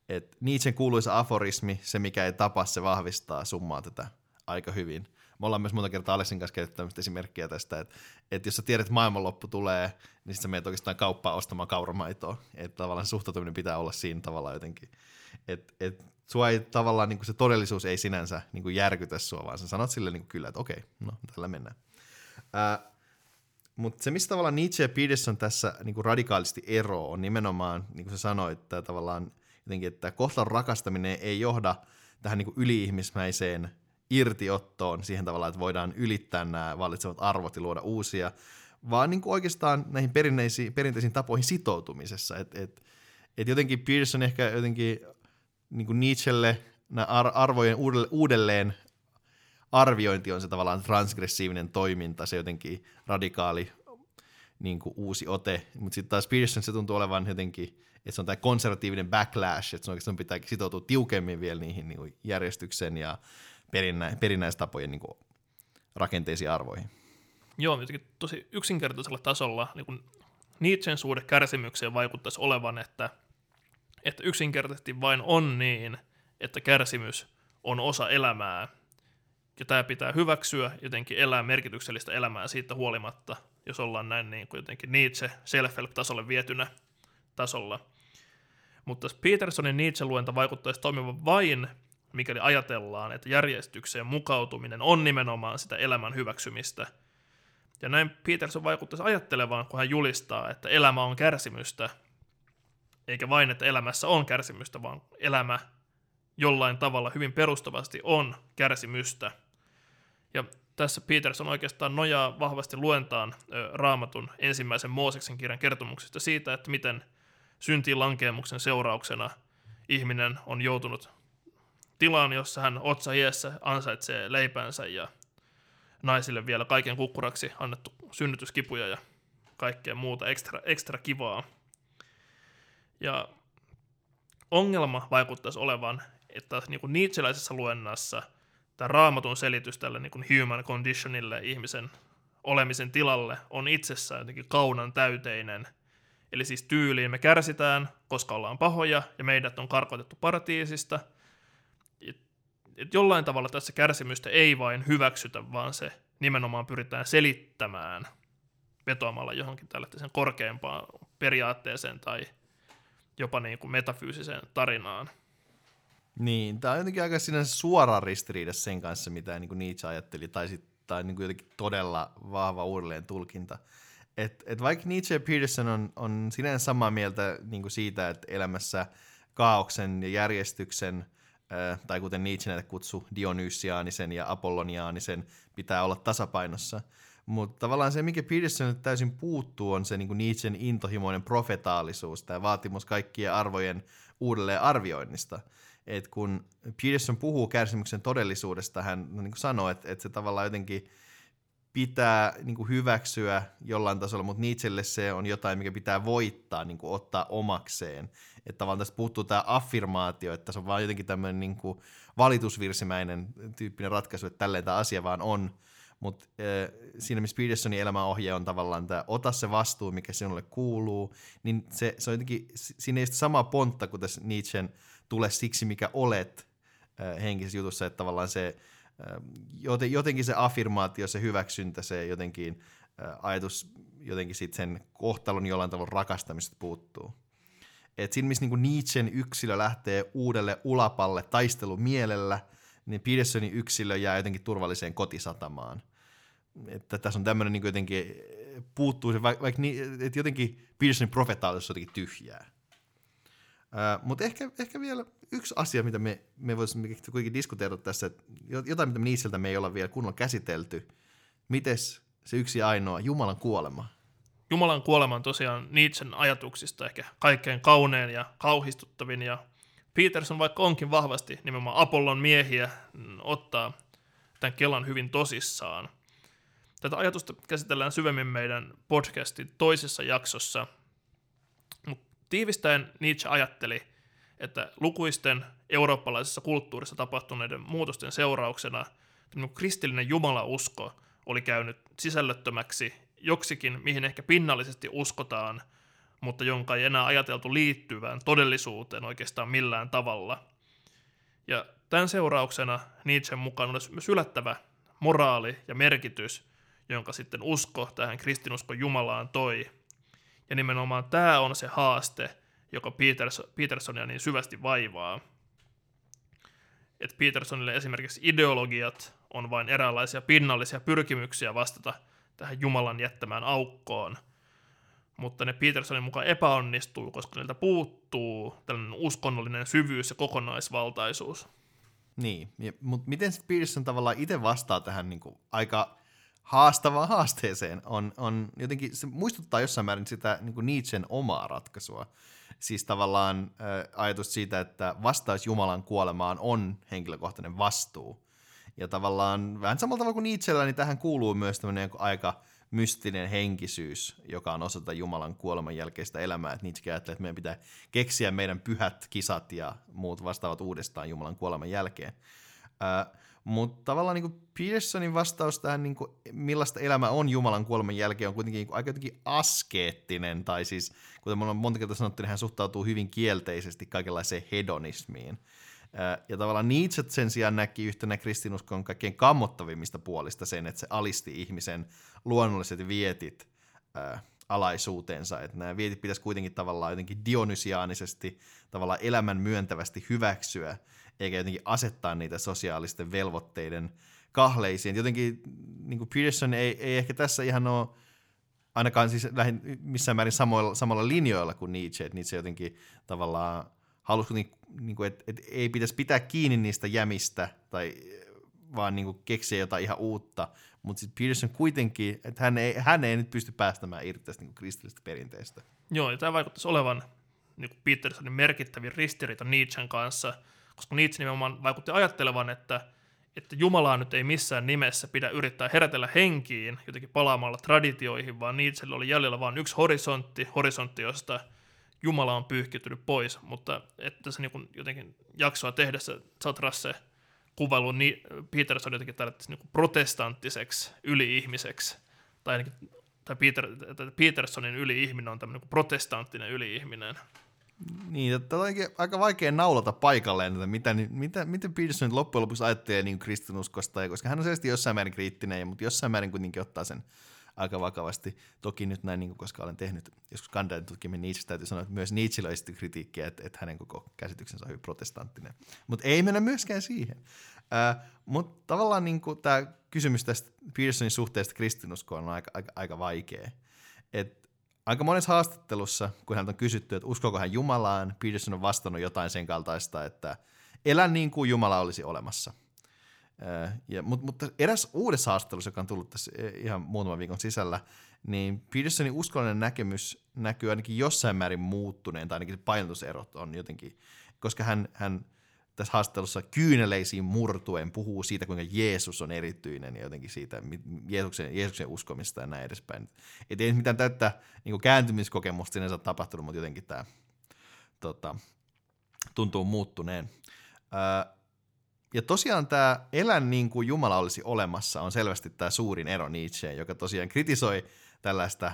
et Nietzschen kuuluisa aforismi, se mikä ei tapa, se vahvistaa summaa tätä aika hyvin. Me ollaan myös monta kertaa Alessin kanssa käytetty esimerkkiä tästä, että, että jos sä tiedät, että maailmanloppu tulee, niin sä menet oikeastaan kauppaan ostamaan kauramaitoa. Että tavallaan suhtautuminen pitää olla siinä tavalla jotenkin. Että et, sua ei tavallaan, niin se todellisuus ei sinänsä niin järkytä sua, vaan sä sanot sille niin kyllä, että okei, no tällä mennään. Ää, mutta se, mistä tavallaan Nietzsche ja Peterson tässä niin kuin radikaalisti ero on nimenomaan, niin kuin sä sanoit, että tavallaan jotenkin, että kohtalon rakastaminen ei johda tähän niin kuin yliihmismäiseen irtiottoon siihen tavallaan, että voidaan ylittää nämä vallitsevat arvot ja luoda uusia, vaan niin kuin oikeastaan näihin perinteisiin, perinteisiin tapoihin sitoutumisessa. Että et, et jotenkin Pearson ehkä jotenkin niin kuin Nietzschelle nämä arvojen uudelleen arviointi on se tavallaan transgressiivinen toiminta, se jotenkin radikaali niin kuin uusi ote, mutta sitten taas Pearson se tuntuu olevan jotenkin että se on tämä konservatiivinen backlash, että sun pitää sitoutua tiukemmin vielä niihin niin kuin järjestyksen ja perinnä, perinnäistapojen niin kuin rakenteisiin arvoihin. Joo, jotenkin tosi yksinkertaisella tasolla niin kuin Nietzschen suhde kärsimykseen vaikuttaisi olevan, että, että yksinkertaisesti vain on niin, että kärsimys on osa elämää, ja tämä pitää hyväksyä, jotenkin elää merkityksellistä elämää siitä huolimatta, jos ollaan näin niin kuin jotenkin Nietzsche self-help-tasolle vietynä tasolla. Mutta Petersonin Nietzsche-luenta vaikuttaisi toimivan vain, mikäli ajatellaan, että järjestykseen mukautuminen on nimenomaan sitä elämän hyväksymistä. Ja näin Peterson vaikuttaisi ajattelevaan, kun hän julistaa, että elämä on kärsimystä, eikä vain, että elämässä on kärsimystä, vaan elämä jollain tavalla hyvin perustavasti on kärsimystä. Ja tässä Peterson oikeastaan nojaa vahvasti luentaan raamatun ensimmäisen Mooseksen kirjan kertomuksesta siitä, että miten syntiin lankeemuksen seurauksena ihminen on joutunut tilaan, jossa hän otsa iässä ansaitsee leipänsä ja naisille vielä kaiken kukkuraksi annettu synnytyskipuja ja kaikkea muuta ekstra, ekstra kivaa. Ja ongelma vaikuttaisi olevan, että niin kuin Nietzscheläisessä luennassa tämä raamatun selitys tälle niin kuin human conditionille, ihmisen olemisen tilalle, on itsessään jotenkin kaunan täyteinen – Eli siis tyyliin me kärsitään, koska ollaan pahoja ja meidät on karkotettu paratiisista. Et, et jollain tavalla tässä kärsimystä ei vain hyväksytä, vaan se nimenomaan pyritään selittämään vetoamalla johonkin tällaiseen korkeampaan periaatteeseen tai jopa niin kuin metafyysiseen tarinaan. Niin, tämä on jotenkin aika sinänsä suora ristiriida sen kanssa, mitä niin kuin Nietzsche ajatteli, tai, sit, tai niin jotenkin todella vahva uudelleen tulkinta. Et, et vaikka Nietzsche ja Peterson on, on sinänsä samaa mieltä niin kuin siitä, että elämässä kaauksen ja järjestyksen, äh, tai kuten Nietzsche näitä kutsuu, Dionysiaanisen ja Apolloniaanisen, pitää olla tasapainossa. Mutta tavallaan se, mikä Peterson nyt täysin puuttuu, on se niin Nietzschen intohimoinen profetaalisuus, tämä vaatimus kaikkien arvojen uudelleen arvioinnista. Et kun Peterson puhuu kärsimyksen todellisuudesta, hän niin kuin sanoo, että, että se tavallaan jotenkin – pitää niin kuin hyväksyä jollain tasolla, mutta Nietzschelle se on jotain, mikä pitää voittaa, niin kuin ottaa omakseen. Että tavallaan tästä puuttuu tämä affirmaatio, että se on vaan jotenkin tämmöinen niin kuin valitusvirsimäinen tyyppinen ratkaisu, että tälleen tämä asia vaan on, mutta äh, siinä missä Petersonin elämäohje on tavallaan tämä ota se vastuu, mikä sinulle kuuluu, niin se, se on jotenkin, siinä ei sama pontta kuin tässä Nietzschen tule siksi, mikä olet äh, henkisessä jutussa, että tavallaan se äh, jotenkin se affirmaatio, se hyväksyntä, se jotenkin äh, ajatus jotenkin sit sen kohtalon jollain tavalla rakastamisesta puuttuu. Et siinä, missä niinku Nietzschen yksilö lähtee uudelle ulapalle taistelumielellä, niin Petersonin yksilö jää jotenkin turvalliseen kotisatamaan. Että tässä on tämmöinen niin jotenkin, puuttuu se, vaikka, vaikka että jotenkin Petersonin profetaalisuus on jotenkin tyhjää. Uh, Mutta ehkä, ehkä vielä yksi asia, mitä me, me voisimme kuitenkin diskuteerata tässä, että jotain, mitä Nietzscheltä me ei olla vielä kunnolla käsitelty. Mites se yksi ainoa, Jumalan kuolema? Jumalan kuolema on tosiaan Nietzschen ajatuksista ehkä kaikkein kaunein ja kauhistuttavin, ja Peterson vaikka onkin vahvasti nimenomaan Apollon miehiä, ottaa tämän Kelan hyvin tosissaan. Tätä ajatusta käsitellään syvemmin meidän podcastin toisessa jaksossa, mutta tiivistäen Nietzsche ajatteli, että lukuisten eurooppalaisessa kulttuurissa tapahtuneiden muutosten seurauksena kristillinen jumalausko oli käynyt sisällöttömäksi joksikin, mihin ehkä pinnallisesti uskotaan, mutta jonka ei enää ajateltu liittyvään todellisuuteen oikeastaan millään tavalla. Ja tämän seurauksena Nietzschen mukaan olisi myös yllättävä moraali ja merkitys, jonka sitten usko tähän kristinuskon Jumalaan toi. Ja nimenomaan tämä on se haaste, joka Peters, Petersonia niin syvästi vaivaa. Että Petersonille esimerkiksi ideologiat on vain eräänlaisia pinnallisia pyrkimyksiä vastata – tähän Jumalan jättämään aukkoon. Mutta ne Petersonin mukaan epäonnistuu, koska niiltä puuttuu tällainen uskonnollinen syvyys ja kokonaisvaltaisuus. Niin, mutta miten Peterson tavallaan itse vastaa tähän niin kuin aika haastavaan haasteeseen? On, on jotenkin, se muistuttaa jossain määrin sitä niin kuin Nietzschen omaa ratkaisua. Siis tavallaan äh, ajatus siitä, että vastaus Jumalan kuolemaan on henkilökohtainen vastuu. Ja tavallaan vähän samalla tavalla kuin Nietzschellä, niin tähän kuuluu myös tämmöinen aika mystinen henkisyys, joka on osa Jumalan kuoleman jälkeistä elämää. Että Nietzsche ajattelee, että meidän pitää keksiä meidän pyhät kisat ja muut vastaavat uudestaan Jumalan kuoleman jälkeen. Uh, mutta tavallaan niin Pearsonin vastaus tähän, niin kuin, millaista elämä on Jumalan kuoleman jälkeen, on kuitenkin niin aika jotenkin askeettinen, tai siis, kuten me ollaan monta kertaa sanottu, niin hän suhtautuu hyvin kielteisesti kaikenlaiseen hedonismiin. Ja tavallaan Nietzsche sen sijaan näki yhtenä kristinuskon kaikkein kammottavimmista puolista sen, että se alisti ihmisen luonnolliset vietit äh, alaisuuteensa, että nämä vietit pitäisi kuitenkin tavallaan jotenkin dionysiaanisesti, tavallaan elämän myöntävästi hyväksyä, eikä jotenkin asettaa niitä sosiaalisten velvoitteiden kahleisiin. Jotenkin niin kuin Pearson ei, ei ehkä tässä ihan ole ainakaan siis lähin missään määrin samoilla, samalla linjoilla kuin Nietzsche, että Nietzsche jotenkin tavallaan halusi, niin, niin kuin, että, että ei pitäisi pitää kiinni niistä jämistä, tai vaan niin kuin, keksiä jotain ihan uutta, mutta sitten Peterson kuitenkin, että hän ei, hän ei nyt pysty päästämään irti tästä niin kristillisestä perinteestä. Joo, ja tämä vaikuttaisi olevan niin kuin Petersonin merkittävin ristiriita Nietzschen kanssa, koska Nietzsche nimenomaan vaikutti ajattelevan, että, että Jumalaa nyt ei missään nimessä pidä yrittää herätellä henkiin jotenkin palaamalla traditioihin, vaan Nietzschellä oli jäljellä vain yksi horisontti, horisontti, josta – Jumala on pyyhkiytynyt pois, mutta että se niin jotenkin jaksoa tehdessä Satrasse kuvailu niin Peterson jotenkin tällaisessa niin protestanttiseksi yli-ihmiseksi, tai ainakin tai Peter, Petersonin yli-ihminen on tämmöinen protestanttinen yli-ihminen. Niin, tämä on aika vaikea naulata paikalleen, että mitä, mitä, miten Peterson loppujen lopuksi ajattelee niin kristinuskosta, koska hän on selvästi jossain määrin kriittinen, mutta jossain määrin kuitenkin ottaa sen aika vakavasti. Toki nyt näin, niin koska olen tehnyt joskus kandidaatin tutkimin Nietzsche, täytyy sanoa, että myös Nietzsche esitti kritiikkiä, että, että hänen koko käsityksensä on hyvin protestanttinen. Mutta ei mennä myöskään siihen. Äh, Mutta tavallaan niin tämä kysymys tästä Pearsonin suhteesta kristinuskoon on aika, aika, aika vaikea. Et aika monessa haastattelussa, kun hän on kysytty, että uskoako hän Jumalaan, Peterson on vastannut jotain sen kaltaista, että elä niin kuin Jumala olisi olemassa. Ja, mutta, mutta eräs uudessa haastattelussa, joka on tullut tässä e, ihan muutaman viikon sisällä, niin Petersonin uskollinen näkemys näkyy ainakin jossain määrin muuttuneen, tai ainakin painotuserot on jotenkin, koska hän, hän tässä haastattelussa kyyneleisiin murtuen puhuu siitä, kuinka Jeesus on erityinen ja jotenkin siitä Jeesuksen, Jeesuksen uskomista ja näin edespäin. Et ei mitään täyttä niin kääntymiskokemusta sinänsä tapahtunut, mutta jotenkin tämä tota, tuntuu muuttuneen. Öö, ja tosiaan tämä elä niin kuin Jumala olisi olemassa on selvästi tämä suurin ero Nietzscheen, joka tosiaan kritisoi tällaista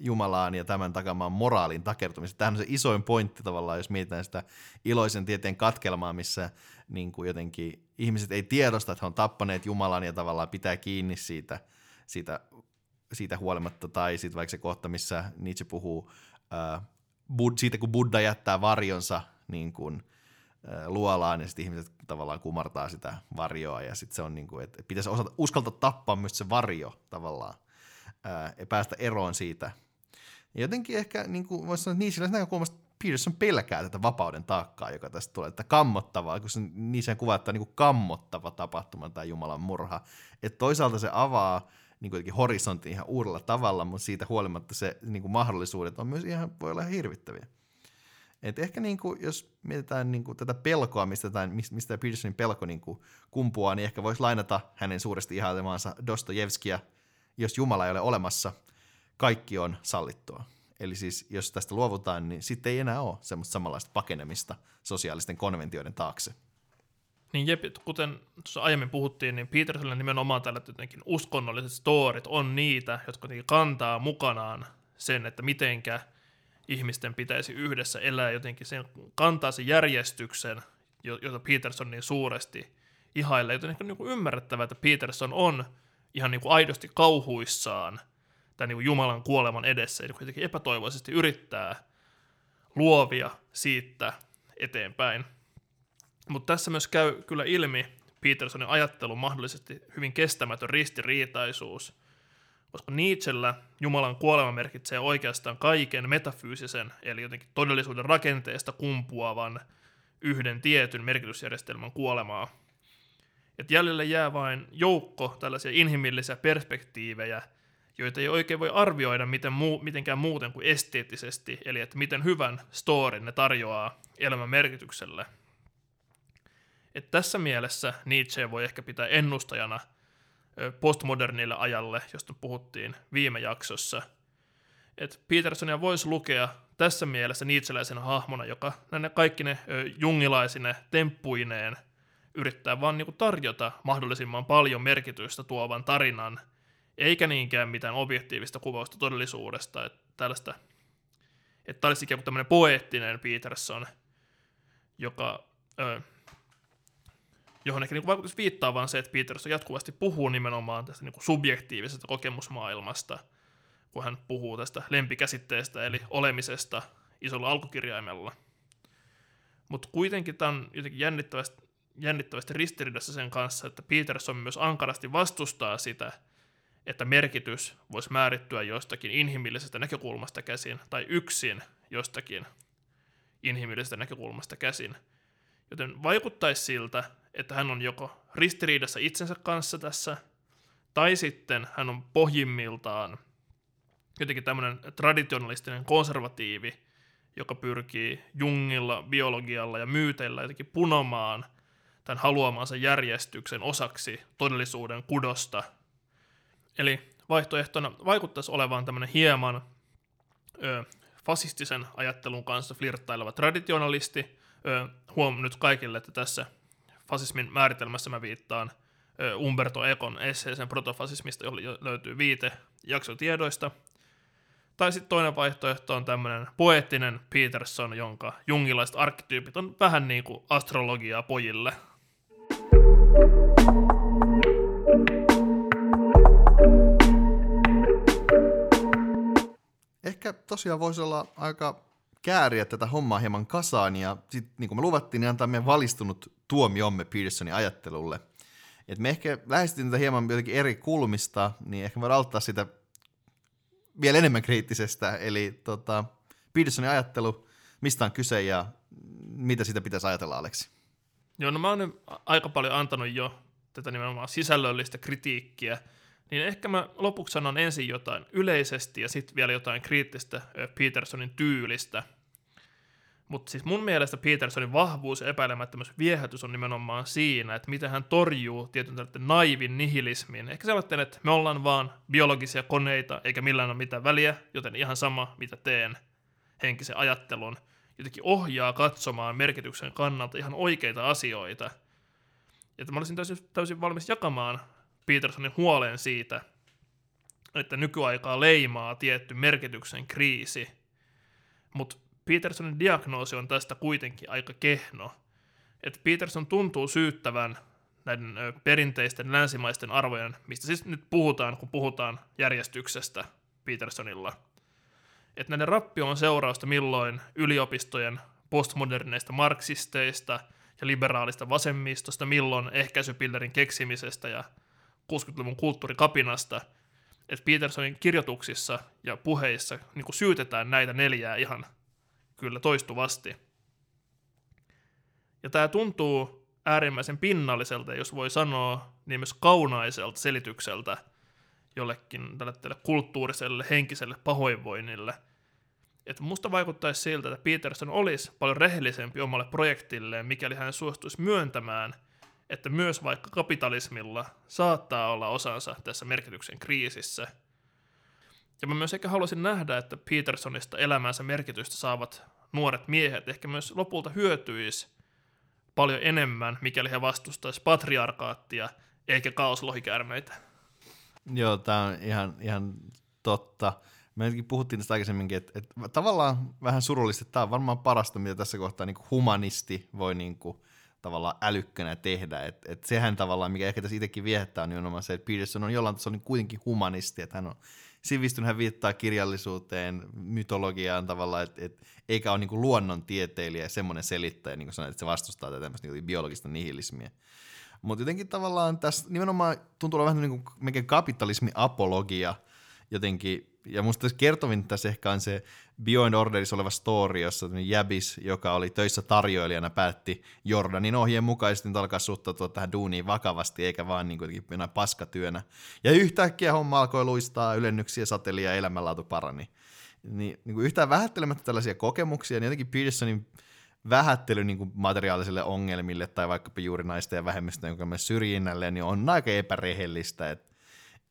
Jumalaan ja tämän takamaan moraalin takertumista. Tämähän on se isoin pointti tavallaan, jos mietitään sitä iloisen tieteen katkelmaa, missä niin kuin jotenkin ihmiset ei tiedosta, että he on tappaneet Jumalan ja tavallaan pitää kiinni siitä, siitä, siitä huolimatta, tai sitten vaikka se kohta, missä Nietzsche puhuu äh, bud, siitä, kun Buddha jättää varjonsa niin kuin, äh, luolaan, ja sitten ihmiset tavallaan kumartaa sitä varjoa, ja sitten se on niin kuin, että pitäisi osata, uskaltaa tappaa myös se varjo tavallaan, ja päästä eroon siitä. Ja jotenkin ehkä, niin kuin voisi sanoa, että Nietzsche näkökulmasta Peterson pelkää tätä vapauden taakkaa, joka tästä tulee, että kammottavaa, kun se niin sen kuvaa, että on niin kammottava tapahtuma tai Jumalan murha. Että toisaalta se avaa niin kuin horisontin ihan uudella tavalla, mutta siitä huolimatta se niin kuin mahdollisuudet on myös ihan, voi olla ihan hirvittäviä. Et ehkä niin kuin, jos mietitään niin kuin tätä pelkoa, mistä, tämän, mistä Petersonin pelko niin kuin kumpuaa, niin ehkä voisi lainata hänen suuresti ihailemaansa Dostojevskia, jos Jumala ei ole olemassa, kaikki on sallittua. Eli siis jos tästä luovutaan, niin sitten ei enää ole semmoista samanlaista pakenemista sosiaalisten konventioiden taakse. Niin jep, kuten tuossa aiemmin puhuttiin, niin Petersonilla nimenomaan tällä jotenkin uskonnolliset storit on niitä, jotka kantaa mukanaan sen, että mitenkä ihmisten pitäisi yhdessä elää jotenkin sen, kantaa sen järjestyksen, jota Peterson niin suuresti ihailee. Joten on niin ymmärrettävää, että Peterson on ihan niin kuin aidosti kauhuissaan – tämän niin Jumalan kuoleman edessä, eli kuitenkin epätoivoisesti yrittää luovia siitä eteenpäin. Mutta tässä myös käy kyllä ilmi Petersonin ajattelun mahdollisesti hyvin kestämätön ristiriitaisuus, koska Nietzschellä Jumalan kuolema merkitsee oikeastaan kaiken metafyysisen, eli jotenkin todellisuuden rakenteesta kumpuavan yhden tietyn merkitysjärjestelmän kuolemaa. Et jäljelle jää vain joukko tällaisia inhimillisiä perspektiivejä, joita ei oikein voi arvioida miten muu, mitenkään muuten kuin esteettisesti, eli että miten hyvän storin ne tarjoaa elämän merkitykselle. Et tässä mielessä Nietzsche voi ehkä pitää ennustajana postmodernille ajalle, josta puhuttiin viime jaksossa. Et Petersonia voisi lukea tässä mielessä Nietzscheläisenä hahmona, joka näine kaikki ne jungilaisine temppuineen yrittää vaan niinku tarjota mahdollisimman paljon merkitystä tuovan tarinan – eikä niinkään mitään objektiivista kuvausta todellisuudesta, että tällaista, että tämä olisi ikään kuin tämmöinen poeettinen Peterson, joka, ö, johon ehkä niin vaikutus viittaa vaan se, että Peterson jatkuvasti puhuu nimenomaan tästä niin kuin subjektiivisesta kokemusmaailmasta, kun hän puhuu tästä lempikäsitteestä, eli olemisesta isolla alkukirjaimella. Mutta kuitenkin tämä on jotenkin jännittävästi, jännittävästi ristiriidassa sen kanssa, että Peterson myös ankarasti vastustaa sitä, että merkitys voisi määrittyä jostakin inhimillisestä näkökulmasta käsin tai yksin jostakin inhimillisestä näkökulmasta käsin. Joten vaikuttaisi siltä, että hän on joko ristiriidassa itsensä kanssa tässä, tai sitten hän on pohjimmiltaan jotenkin tämmöinen traditionalistinen konservatiivi, joka pyrkii Jungilla, biologialla ja myyteillä jotenkin punomaan tämän haluamansa järjestyksen osaksi todellisuuden kudosta – Eli vaihtoehtona vaikuttaisi olevan tämmöinen hieman ö, fasistisen ajattelun kanssa flirttaileva traditionalisti. Ö, huom nyt kaikille, että tässä fasismin määritelmässä mä viittaan ö, Umberto Econ esseeseen protofasismista, jolle löytyy viite jaksotiedoista. Tai sitten toinen vaihtoehto on tämmöinen poeettinen Peterson, jonka jungilaiset arkkityypit on vähän niin kuin astrologiaa pojille – ehkä tosiaan voisi olla aika kääriä tätä hommaa hieman kasaan ja sitten niin kuin me luvattiin, niin antaa meidän valistunut tuomiomme Petersonin ajattelulle. Et me ehkä lähestyttiin tätä hieman jotenkin eri kulmista, niin ehkä voidaan auttaa sitä vielä enemmän kriittisestä. Eli tota, Petersonin ajattelu, mistä on kyse ja mitä sitä pitäisi ajatella, Aleksi? Joo, no mä oon aika paljon antanut jo tätä nimenomaan sisällöllistä kritiikkiä – niin ehkä mä lopuksi sanon ensin jotain yleisesti ja sitten vielä jotain kriittistä Petersonin tyylistä. Mutta siis mun mielestä Petersonin vahvuus ja epäilemättömyys viehätys on nimenomaan siinä, että miten hän torjuu tietyn naivin nihilismin. Ehkä sellainen, että me ollaan vaan biologisia koneita, eikä millään ole mitään väliä, joten ihan sama, mitä teen henkisen ajattelun. Jotenkin ohjaa katsomaan merkityksen kannalta ihan oikeita asioita. että mä olisin täysin, täysin valmis jakamaan Petersonin huoleen siitä, että nykyaikaa leimaa tietty merkityksen kriisi, mutta Petersonin diagnoosi on tästä kuitenkin aika kehno. Että Peterson tuntuu syyttävän näiden perinteisten länsimaisten arvojen, mistä siis nyt puhutaan, kun puhutaan järjestyksestä Petersonilla. Että näiden rappio on seurausta milloin yliopistojen postmoderneista marksisteista ja liberaalista vasemmistosta, milloin ehkäisypillerin keksimisestä ja 60-luvun kulttuurikapinasta. Että Petersonin kirjoituksissa ja puheissa niin syytetään näitä neljää ihan kyllä toistuvasti. Ja tämä tuntuu äärimmäisen pinnalliselta, jos voi sanoa, niin myös kaunaiselta selitykseltä jollekin tälle kulttuuriselle, henkiselle pahoinvoinnille. Että musta vaikuttaisi siltä, että Peterson olisi paljon rehellisempi omalle projektilleen, mikäli hän suostuisi myöntämään, että myös vaikka kapitalismilla saattaa olla osansa tässä merkityksen kriisissä. Ja mä myös ehkä haluaisin nähdä, että Petersonista elämänsä merkitystä saavat nuoret miehet ehkä myös lopulta hyötyisi paljon enemmän, mikäli he vastustaisivat patriarkaattia eikä kaoslohikäärmeitä. Joo, tämä on ihan, ihan totta. Me puhuttiin tästä aikaisemminkin, että, että tavallaan vähän surullista, että tämä on varmaan parasta, mitä tässä kohtaa niin humanisti voi niin kuin, tavallaan älykkönä tehdä. Et, et sehän tavallaan, mikä ehkä tässä itsekin viehättää, on se, että Peterson on jollain tasolla niin kuitenkin humanisti, että hän on sivistynyt, hän viittaa kirjallisuuteen, mytologiaan tavallaan, että et, eikä ole niin kuin luonnontieteilijä ja semmoinen selittäjä, niin kuin sanoit, että se vastustaa tätä tämmöistä niin biologista nihilismiä. Mutta jotenkin tavallaan tässä nimenomaan tuntuu olla vähän niin kuin kapitalismi-apologia jotenkin, ja musta kertovin tässä ehkä on se Beyond Orderissa oleva story, jossa Jabis, joka oli töissä tarjoilijana, päätti Jordanin ohjeen mukaisesti alkaa suhtautua tähän duuniin vakavasti, eikä vaan niin kuin enää paskatyönä. Ja yhtäkkiä homma alkoi luistaa, ylennyksiä sateli ja elämänlaatu parani. Niin, niin kuin yhtään vähättelemättä tällaisia kokemuksia, niin jotenkin Petersonin vähättely niin kuin materiaalisille ongelmille tai vaikkapa juuri naisten ja vähemmistöjen syrjinnälle, niin on aika epärehellistä. Et,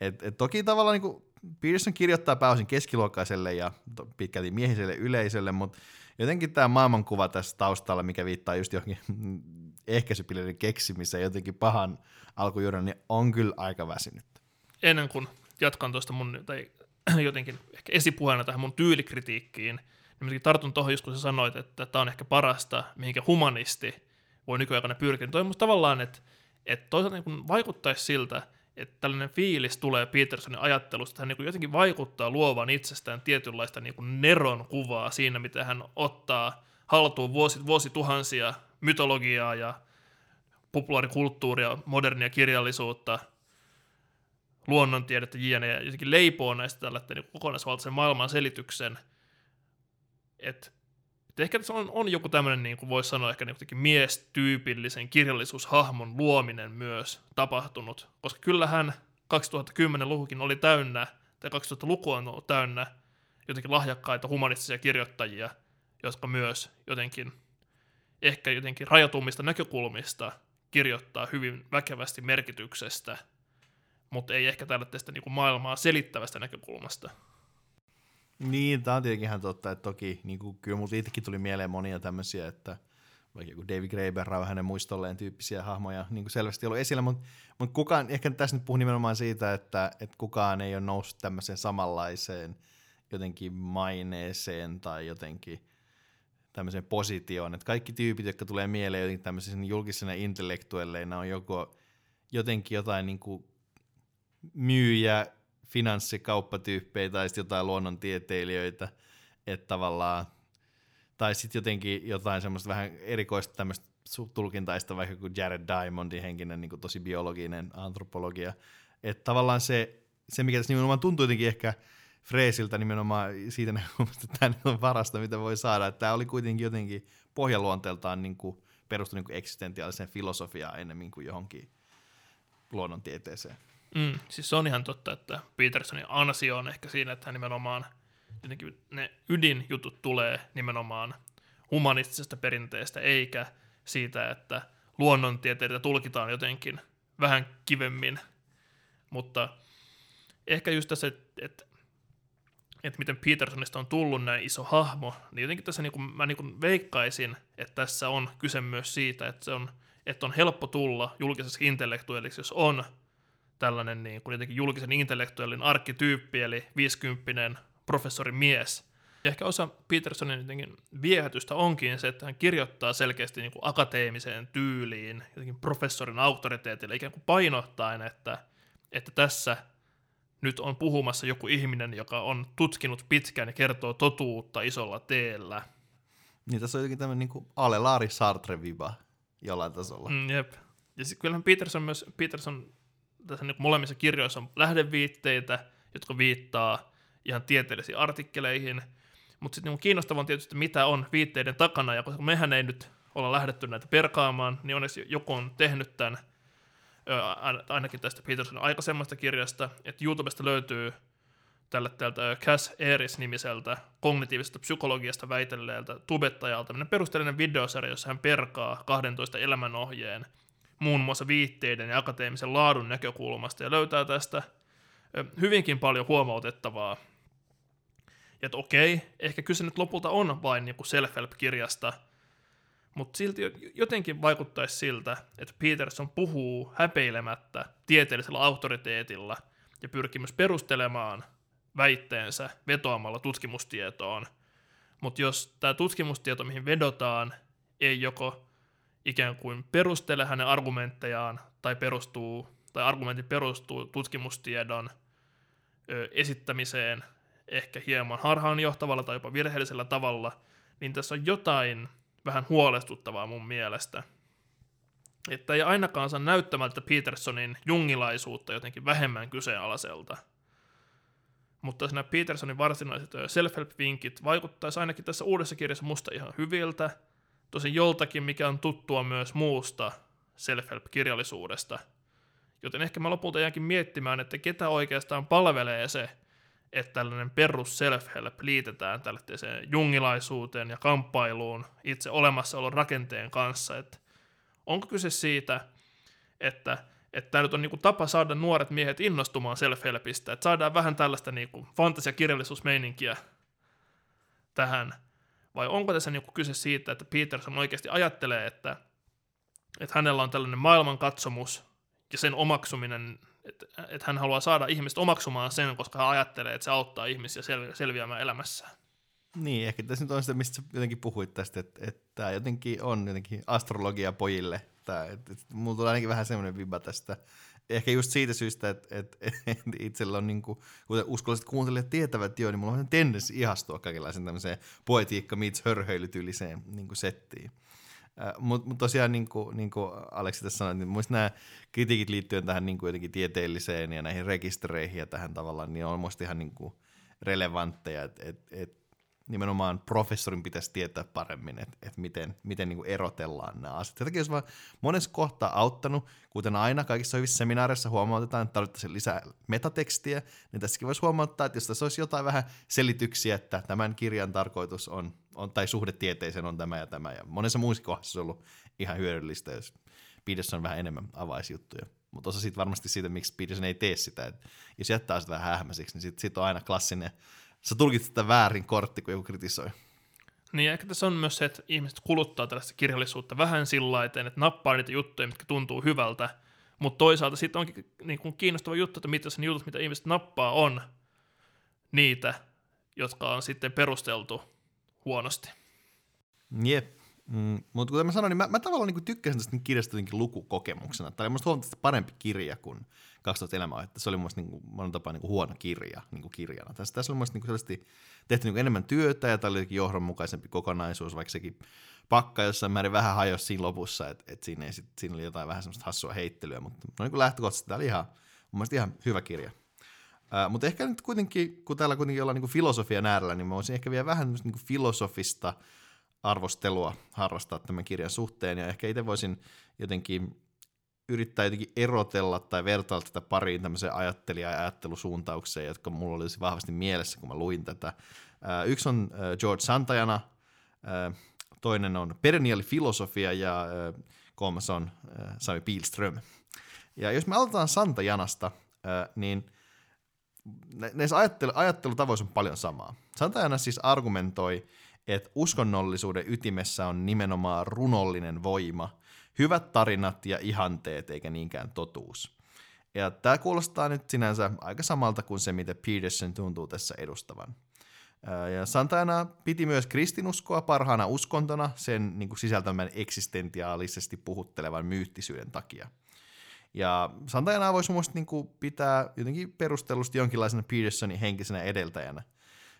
et, et toki tavallaan niin kuin Peterson kirjoittaa pääosin keskiluokkaiselle ja pitkälti miehiselle yleisölle, mutta jotenkin tämä maailmankuva tässä taustalla, mikä viittaa just johonkin ehkäisypillerin keksimiseen jotenkin pahan alkujuuden, niin on kyllä aika väsynyt. Ennen kuin jatkan tuosta mun, tai jotenkin ehkä esipuheena tähän mun tyylikritiikkiin, niin tartun tuohon just kun sä sanoit, että tämä on ehkä parasta, mihinkä humanisti voi nykyaikana pyrkiä. Toi tavallaan, että, että toisaalta niin vaikuttaisi siltä, että tällainen fiilis tulee Petersonin ajattelusta, että hän niin jotenkin vaikuttaa luovan itsestään tietynlaista niin kuin Neron kuvaa siinä, miten hän ottaa haltuun vuosi, vuosituhansia mytologiaa ja populaarikulttuuria, modernia kirjallisuutta, luonnontiedettä jne. ja jotenkin leipoo näistä tällaisen niin kokonaisvaltaisen maailman selityksen, että et ehkä se on, on joku tämmöinen, niin kuin voisi sanoa, ehkä niin miestyypillisen kirjallisuushahmon luominen myös tapahtunut, koska kyllähän 2010-lukukin oli täynnä, tai 2000-luku on ollut täynnä jotenkin lahjakkaita humanistisia kirjoittajia, jotka myös jotenkin ehkä jotenkin rajatummista näkökulmista kirjoittaa hyvin väkevästi merkityksestä, mutta ei ehkä tällaista niin kuin maailmaa selittävästä näkökulmasta. Niin, tämä on tietenkin ihan totta, että toki niin kuin, kyllä mulla itsekin tuli mieleen monia tämmöisiä, että vaikka joku David Graeber on hänen muistolleen tyyppisiä hahmoja niin kuin selvästi ollut esillä, mutta, mutta kukaan, ehkä tässä nyt puhun nimenomaan siitä, että, että kukaan ei ole noussut tämmöiseen samanlaiseen jotenkin maineeseen tai jotenkin tämmöiseen positioon, että kaikki tyypit, jotka tulee mieleen jotenkin tämmöisenä julkisena intellektuelleina on joko jotenkin jotain niin kuin myyjä finanssikauppatyyppejä tai sitten jotain luonnontieteilijöitä, että tavallaan, tai sitten jotenkin jotain semmoista vähän erikoista tämmöistä tulkintaista, vaikka kuin Jared Diamondin henkinen niin tosi biologinen antropologia, että tavallaan se, se, mikä tässä nimenomaan tuntuu jotenkin ehkä Freesiltä nimenomaan siitä näkökulmasta, että tämä on parasta, mitä voi saada, että tämä oli kuitenkin jotenkin pohjaluonteeltaan niin kuin, perustui niin kuin eksistentiaaliseen filosofiaan ennemmin kuin johonkin luonnontieteeseen. Mm, siis se on ihan totta, että Petersonin ansio on ehkä siinä, että hän nimenomaan jotenkin ne ydinjutut tulee nimenomaan humanistisesta perinteestä, eikä siitä, että luonnontieteitä tulkitaan jotenkin vähän kivemmin. Mutta ehkä just tässä, että, että, miten Petersonista on tullut näin iso hahmo, niin jotenkin tässä niin kuin, mä niin kuin veikkaisin, että tässä on kyse myös siitä, että se on että on helppo tulla julkisessa intellektuelliksi, jos on tällainen niin kuin jotenkin julkisen intellektuellin arkkityyppi, eli 50 professori mies. Ja ehkä osa Petersonin jotenkin viehätystä onkin se, että hän kirjoittaa selkeästi niin kuin akateemiseen tyyliin, jotenkin professorin auktoriteetille, ikään kuin painottaen, että, että tässä nyt on puhumassa joku ihminen, joka on tutkinut pitkään ja kertoo totuutta isolla teellä. Niin tässä on jotenkin tämmöinen niin Ale Laari Sartre-viba jollain tasolla. Mm, jep. Ja sitten kyllähän Peterson myös, Peterson tässä niin molemmissa kirjoissa on lähdeviitteitä, jotka viittaa ihan tieteellisiin artikkeleihin, mutta sitten niin kiinnostavaa on tietysti, mitä on viitteiden takana, ja koska mehän ei nyt olla lähdetty näitä perkaamaan, niin onneksi joku on tehnyt tämän, ainakin tästä Petersonin aikaisemmasta kirjasta, että YouTubesta löytyy tällä täältä Cass Eris-nimiseltä kognitiivisesta psykologiasta väitelleeltä tubettajalta tämmöinen perusteellinen videosarja, jossa hän perkaa 12 elämänohjeen muun muassa viitteiden ja akateemisen laadun näkökulmasta ja löytää tästä hyvinkin paljon huomautettavaa. Ja että okei, ehkä kyse nyt lopulta on vain joku self-help-kirjasta, mutta silti jotenkin vaikuttaisi siltä, että Peterson puhuu häpeilemättä tieteellisellä auktoriteetilla ja pyrkii myös perustelemaan väitteensä vetoamalla tutkimustietoon. Mutta jos tämä tutkimustieto, mihin vedotaan, ei joko ikään kuin perustele hänen argumenttejaan tai, perustuu, tai argumentti perustuu tutkimustiedon ö, esittämiseen ehkä hieman harhaanjohtavalla tai jopa virheellisellä tavalla, niin tässä on jotain vähän huolestuttavaa mun mielestä. Että ei ainakaan saa näyttämältä Petersonin jungilaisuutta jotenkin vähemmän kyseenalaiselta. Mutta siinä Petersonin varsinaiset self-help-vinkit vaikuttaisi ainakin tässä uudessa kirjassa musta ihan hyviltä – tosi joltakin, mikä on tuttua myös muusta self-help-kirjallisuudesta. Joten ehkä mä lopulta jäänkin miettimään, että ketä oikeastaan palvelee se, että tällainen perus self-help liitetään tällaiseen jungilaisuuteen ja kamppailuun itse olemassaolon rakenteen kanssa. Että onko kyse siitä, että että tämä nyt on niinku tapa saada nuoret miehet innostumaan self-helpistä, että saadaan vähän tällaista niinku fantasiakirjallisuusmeininkiä tähän vai onko tässä niin kyse siitä, että Peterson oikeasti ajattelee, että, että hänellä on tällainen maailmankatsomus ja sen omaksuminen, että, että hän haluaa saada ihmiset omaksumaan sen, koska hän ajattelee, että se auttaa ihmisiä selviämään elämässään. Niin, ehkä tässä nyt on sitä, mistä jotenkin puhuit tästä, että, että tämä jotenkin on jotenkin astrologia pojille. Tämä, että, että mulla tulee ainakin vähän semmoinen vibba tästä ehkä just siitä syystä, että, että, että itsellä on, niin kuin, kuten uskolliset kuuntelijat tietävät jo, niin mulla on tendenssi ihastua kaikenlaisen tämmöiseen poetiikka meets hörhöilytyyliseen niin kuin settiin. Mutta mut tosiaan, niin kuin, niin kuin Aleksi tässä sanoi, niin muista nämä kritiikit liittyen tähän niin kuin jotenkin tieteelliseen ja näihin rekistereihin ja tähän tavallaan, niin on musta ihan niin kuin relevantteja, että et, et nimenomaan professorin pitäisi tietää paremmin, että, että miten, miten niin erotellaan nämä asiat. Jotenkin jos vaan monessa kohtaa auttanut, kuten aina kaikissa hyvissä seminaareissa huomautetaan, että tarvittaisiin lisää metatekstiä, niin tässäkin voisi huomauttaa, että jos tässä olisi jotain vähän selityksiä, että tämän kirjan tarkoitus on, on tai suhde tieteeseen on tämä ja tämä, ja monessa muissa kohdassa on ollut ihan hyödyllistä, jos Peterson vähän enemmän avaisi juttuja. Mutta osa siitä varmasti siitä, miksi Peterson ei tee sitä, että jos jättää sitä vähän hähmäiseksi, niin sitten sit on aina klassinen sä tulkitset sitä väärin kortti, kun joku kritisoi. Niin, ehkä tässä on myös se, että ihmiset kuluttaa tällaista kirjallisuutta vähän sillä että nappaa niitä juttuja, mitkä tuntuu hyvältä, mutta toisaalta sitten onkin niin kuin kiinnostava juttu, että mitä ne jutut, mitä ihmiset nappaa, on niitä, jotka on sitten perusteltu huonosti. Jep. Mm, mutta kuten mä sanoin, niin mä, mä tavallaan niin tykkäsin tästä kirjasta lukukokemuksena. Tämä oli musta huomattavasti parempi kirja kuin 2000 elämää, että se oli mun niin monen tapaa niin kuin huono kirja niin kuin kirjana. Tässä, tässä oli mun niin kuin tehty niin kuin enemmän työtä ja tämä oli johdonmukaisempi kokonaisuus, vaikka sekin pakka jossain määrin vähän hajosi siinä lopussa, että et siinä, ei siinä oli jotain vähän semmoista hassua heittelyä, mutta no niin kuin lähtökohtaisesti tämä oli ihan, mun mielestä ihan hyvä kirja. Uh, mutta ehkä nyt kuitenkin, kun täällä kuitenkin ollaan niin filosofian äärellä, niin mä voisin ehkä vielä vähän niin filosofista arvostelua harrastaa tämän kirjan suhteen, ja ehkä itse voisin jotenkin yrittää jotenkin erotella tai vertailla tätä pariin tämmöiseen ajattelija- ja ajattelusuuntaukseen, jotka mulla olisi vahvasti mielessä, kun mä luin tätä. Yksi on George Santajana, toinen on perenniali filosofia ja kolmas on Sami Pilström. Ja jos me aloitetaan Santajanasta, niin näissä ajattelu, ajattelutavoissa on paljon samaa. Santajana siis argumentoi, että uskonnollisuuden ytimessä on nimenomaan runollinen voima – Hyvät tarinat ja ihanteet eikä niinkään totuus. Ja tämä kuulostaa nyt sinänsä aika samalta kuin se, mitä Peterson tuntuu tässä edustavan. Ja Santana piti myös kristinuskoa parhaana uskontona sen niin kuin sisältämän eksistentiaalisesti puhuttelevan myyttisyyden takia. Ja Santana voisi mun niin kuin pitää jotenkin perustellusti jonkinlaisena Petersonin henkisenä edeltäjänä.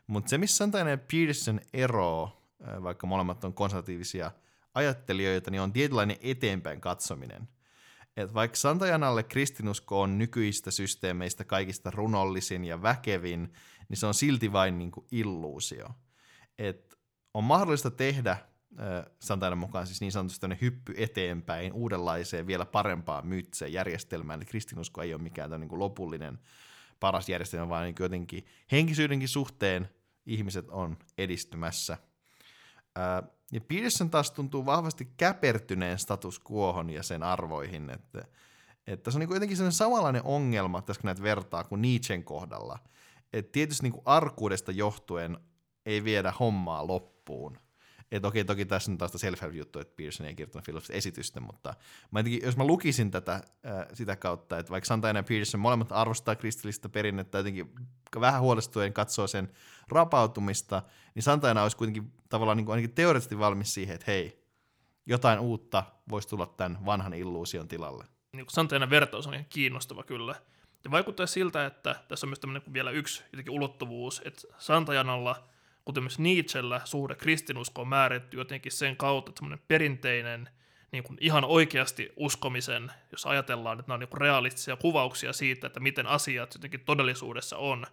Mutta se, missä Santana ja Peterson eroo, vaikka molemmat on konservatiivisia ajattelijoita, niin on tietynlainen eteenpäin katsominen. Et vaikka Santajanalle kristinusko on nykyistä systeemeistä kaikista runollisin ja väkevin, niin se on silti vain niin kuin illuusio. Et on mahdollista tehdä äh, Santajan mukaan siis niin sanotusti hyppy eteenpäin uudenlaiseen, vielä parempaan myyttiseen järjestelmään. Eli kristinusko ei ole mikään niin kuin lopullinen paras järjestelmä, vaan niin jotenkin henkisyydenkin suhteen ihmiset on edistymässä. Ja Peterson taas tuntuu vahvasti käpertyneen status quohon ja sen arvoihin, että, että se on niin jotenkin sellainen samanlainen ongelma, tässä näitä vertaa kuin Nietzschen kohdalla – että tietysti niin kuin arkuudesta johtuen ei viedä hommaa loppuun. Että okei, toki tässä on taas self-help-juttu, että Pearson ei kirjoittanut filosofista esitystä, mutta mä jotenkin, jos mä lukisin tätä äh, sitä kautta, että vaikka Santana ja Pearson molemmat arvostaa kristillistä perinnettä, jotenkin vähän huolestuen katsoo sen rapautumista, niin Santana olisi kuitenkin tavallaan niin kuin ainakin teoreettisesti valmis siihen, että hei, jotain uutta voisi tulla tämän vanhan illuusion tilalle. Niin Santana vertaus on ihan kiinnostava kyllä. Ja vaikuttaa siltä, että tässä on myös tämmöinen vielä yksi jotenkin ulottuvuus, että Santajanalla, kuten myös Nietzschellä, suhde kristinusko on määrätty jotenkin sen kautta, että semmoinen perinteinen niin kuin ihan oikeasti uskomisen, jos ajatellaan, että nämä on niin kuin realistisia kuvauksia siitä, että miten asiat jotenkin todellisuudessa on,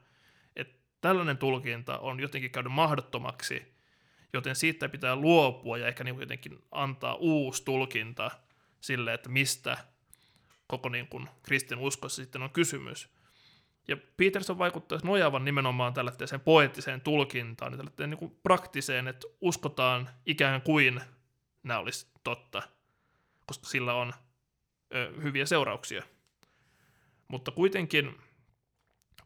tällainen tulkinta on jotenkin käynyt mahdottomaksi, joten siitä pitää luopua ja ehkä niin kuin jotenkin antaa uusi tulkinta sille, että mistä koko niin kuin kristin uskossa sitten on kysymys. Ja Peterson vaikuttaa nojaavan nimenomaan tällaiseen poeettiseen tulkintaan, tällaiseen niin kuin praktiseen, että uskotaan ikään kuin nämä olisi totta, koska sillä on ö, hyviä seurauksia. Mutta kuitenkin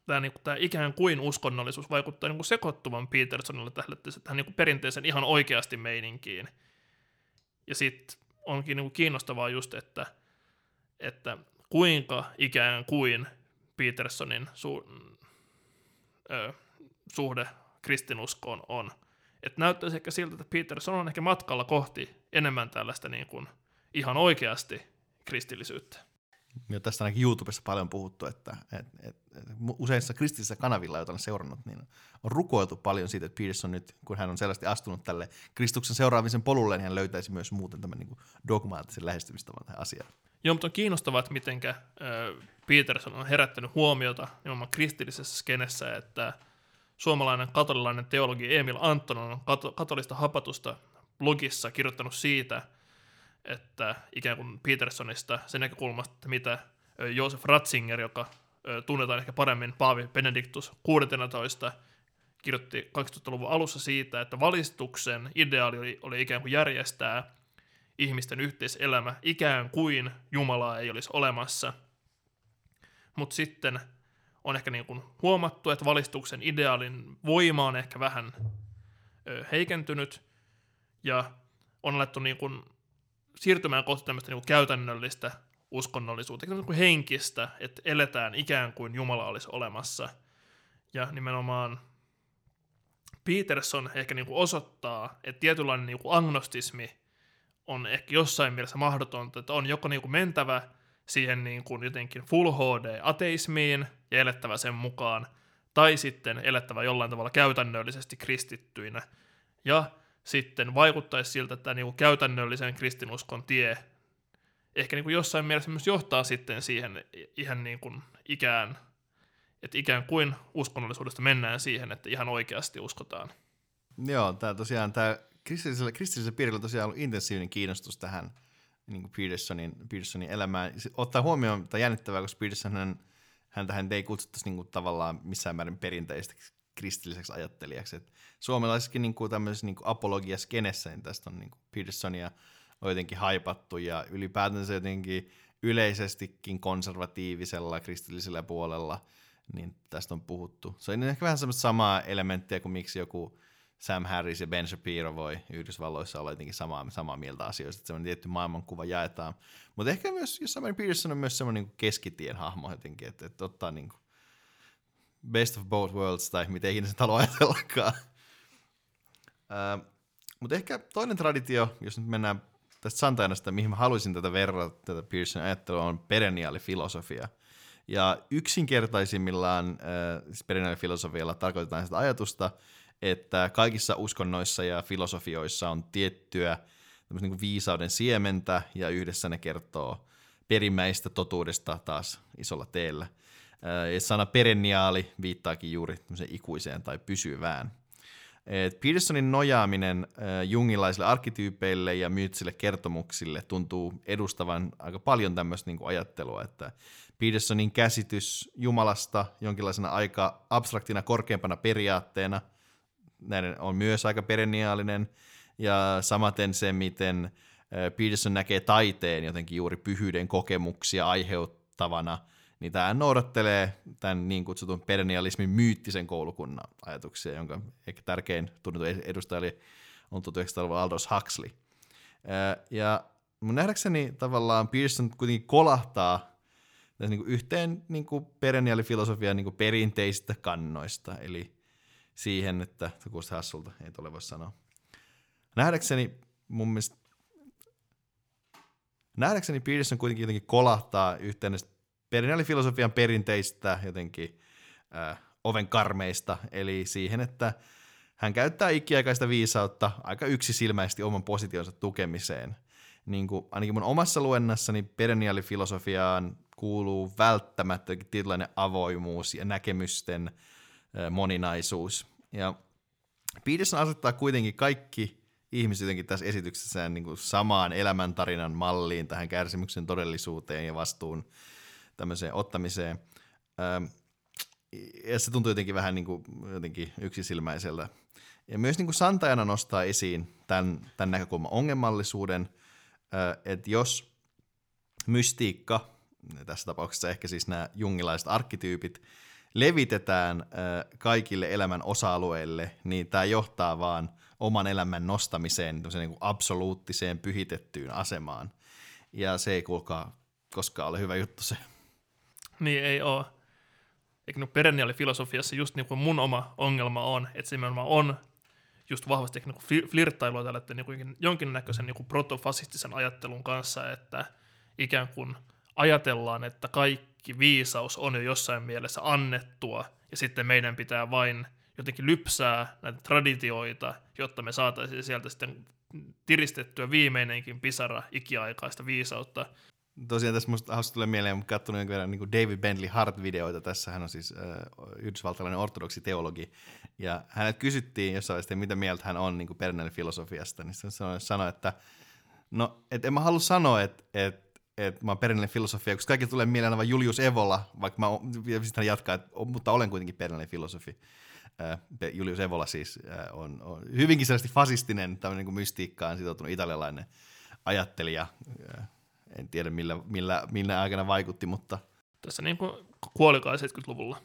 tämä, niin kuin, tämä ikään kuin uskonnollisuus vaikuttaa niin kuin sekoittuvan Petersonille tähän, tähän niin perinteisen ihan oikeasti meininkiin. Ja sitten onkin niin kuin kiinnostavaa just, että – että kuinka ikään kuin Petersonin su- ö, suhde kristinuskoon on. Että näyttäisi ehkä siltä, että Peterson on ehkä matkalla kohti enemmän tällaista niin kuin ihan oikeasti kristillisyyttä. Ja tästä ainakin YouTubessa paljon puhuttu, että et, et, et, useissa kristillisissä kanavilla, joita olen seurannut, niin on rukoiltu paljon siitä, että Peterson nyt, kun hän on selvästi astunut tälle Kristuksen seuraamisen polulle, niin hän löytäisi myös muuten tämän niin dogmaattisen lähestymistavan tähän asiaan. Joo, mutta on kiinnostavaa, että miten Peterson on herättänyt huomiota nimenomaan kristillisessä skenessä, että suomalainen katolilainen teologi Emil Anton on katolista hapatusta blogissa kirjoittanut siitä, että ikään kuin Petersonista sen näkökulmasta, mitä Josef Ratzinger, joka tunnetaan ehkä paremmin Paavi Benedictus 16, kirjoitti 2000-luvun alussa siitä, että valistuksen ideaali oli, oli ikään kuin järjestää ihmisten yhteiselämä ikään kuin Jumalaa ei olisi olemassa. Mutta sitten on ehkä niin kuin huomattu, että valistuksen ideaalin voima on ehkä vähän heikentynyt ja on alettu niin kuin siirtymään kohti tämmöistä niin kuin käytännöllistä uskonnollisuutta, niin kuin henkistä, että eletään ikään kuin Jumala olisi olemassa. Ja nimenomaan Peterson ehkä niin kuin osoittaa, että tietynlainen niin kuin agnostismi on ehkä jossain mielessä mahdotonta, että on joko niin kuin mentävä siihen niin kuin jotenkin full HD-ateismiin ja elettävä sen mukaan, tai sitten elettävä jollain tavalla käytännöllisesti kristittyinä. Ja sitten vaikuttaisi siltä, että tämä niin kuin käytännöllisen kristinuskon tie ehkä niin kuin jossain mielessä myös johtaa sitten siihen ihan niin kuin ikään, että ikään kuin uskonnollisuudesta mennään siihen, että ihan oikeasti uskotaan. Joo, tämä tosiaan tämä kristillisellä, kristillisellä piirillä tosiaan ollut intensiivinen kiinnostus tähän niin kuin Petersonin, Petersonin elämään. Ottaa huomioon, tai jännittävää, koska Peterson hän, hän ei kutsuttaisi niin kuin, tavallaan missään määrin perinteistä kristilliseksi ajattelijaksi. Et suomalaisessakin niin kuin, tämmöisessä niin kuin apologia-skenessä, niin tästä on niin kuin Petersonia on jotenkin haipattu ja ylipäätänsä jotenkin yleisestikin konservatiivisella kristillisellä puolella, niin tästä on puhuttu. Se on ehkä vähän semmoista samaa elementtiä kuin miksi joku Sam Harris ja Ben Shapiro voi Yhdysvalloissa olla jotenkin samaa, samaa mieltä asioista, että semmoinen tietty maailmankuva jaetaan. Mutta ehkä myös jossain määrin Peterson on myös semmoinen niin keskitien hahmo jotenkin, että, että ottaa niin kuin best of both worlds, tai miten ikinä se talo ajatellakaan. Mutta ehkä toinen traditio, jos nyt mennään tästä Santajanasta, mihin mä haluaisin tätä verrata, tätä Pearson ajattelua, on perenniaali filosofia. Ja yksinkertaisimmillaan äh, siis perenniaali filosofialla tarkoitetaan sitä ajatusta, että kaikissa uskonnoissa ja filosofioissa on tiettyä niin kuin viisauden siementä, ja yhdessä ne kertoo perimmäistä totuudesta taas isolla teellä. Sana perenniaali viittaakin juuri ikuiseen tai pysyvään. Et Petersonin nojaaminen jungilaisille arkkityypeille ja myyttisille kertomuksille tuntuu edustavan aika paljon tämmöistä niin ajattelua, että Petersonin käsitys Jumalasta jonkinlaisena aika abstraktina korkeampana periaatteena – näiden on myös aika perenniaalinen, ja samaten se, miten Peterson näkee taiteen jotenkin juuri pyhyyden kokemuksia aiheuttavana, niin tämä noudattelee tämän niin kutsutun perennialismin myyttisen koulukunnan ajatuksia, jonka ehkä tärkein tunnettu edustaja oli on 1900-luvulla Aldous Huxley. Ja mun nähdäkseni tavallaan Pearson kuitenkin kolahtaa tässä niin kuin yhteen niin kuin perenniaalifilosofian niin kuin perinteisistä kannoista, eli siihen, että se kuulosti hassulta, ei tule voi sanoa. Nähdäkseni mun mielestä nähdäkseni Peterson kuitenkin jotenkin kolahtaa yhteen perenniaalifilosofian perinteistä jotenkin äh, oven karmeista, eli siihen, että hän käyttää ikiaikaista viisautta aika yksisilmäisesti oman positionsa tukemiseen. Niin kuin, ainakin mun omassa luennassani perenniaalifilosofiaan kuuluu välttämättä tietynlainen avoimuus ja näkemysten moninaisuus. Ja Peterson asettaa kuitenkin kaikki ihmiset jotenkin tässä esityksessä niin kuin samaan elämäntarinan malliin, tähän kärsimyksen todellisuuteen ja vastuun tämmöiseen ottamiseen. Ja se tuntuu jotenkin vähän niin kuin, jotenkin yksisilmäiseltä. Ja myös niin kuin Santajana nostaa esiin tämän, tämän näkökulman ongelmallisuuden, että jos mystiikka, tässä tapauksessa ehkä siis nämä jungilaiset arkkityypit, levitetään kaikille elämän osa-alueille, niin tämä johtaa vaan oman elämän nostamiseen niin kuin absoluuttiseen pyhitettyyn asemaan. Ja se ei kuulkaa koskaan ole hyvä juttu se. Niin ei ole. Eikö no perenniaalifilosofiassa just niin kuin mun oma ongelma on, että se nimenomaan on just vahvasti niin flirttailua tällä niin jonkinnäköisen niin kuin protofasistisen ajattelun kanssa, että ikään kuin ajatellaan, että kaikki viisaus on jo jossain mielessä annettua, ja sitten meidän pitää vain jotenkin lypsää näitä traditioita, jotta me saataisiin sieltä sitten tiristettyä viimeinenkin pisara ikiaikaista viisautta. Tosiaan tässä musta hauska tulee mieleen, mutta katsonut jonkin verran niin David Bentley Hart-videoita. Tässä hän on siis äh, yhdysvaltalainen ortodoksi teologi. Ja hänet kysyttiin jossain vaiheessa, mitä mieltä hän on niin filosofiasta. Niin hän sanoi, että no, et en mä halua sanoa, että, että että mä oon perinteinen filosofia, koska kaikki tulee mieleen aivan Julius Evola, vaikka mä sitten jatkaa, että, mutta olen kuitenkin perinteinen filosofi. Julius Evola siis on, on hyvinkin sellaisesti fasistinen, tämmöinen niin mystiikkaan sitoutunut italialainen ajattelija. En tiedä millä, millä, millä aikana vaikutti, mutta... Tässä niin kuin kuolikaan 70-luvulla.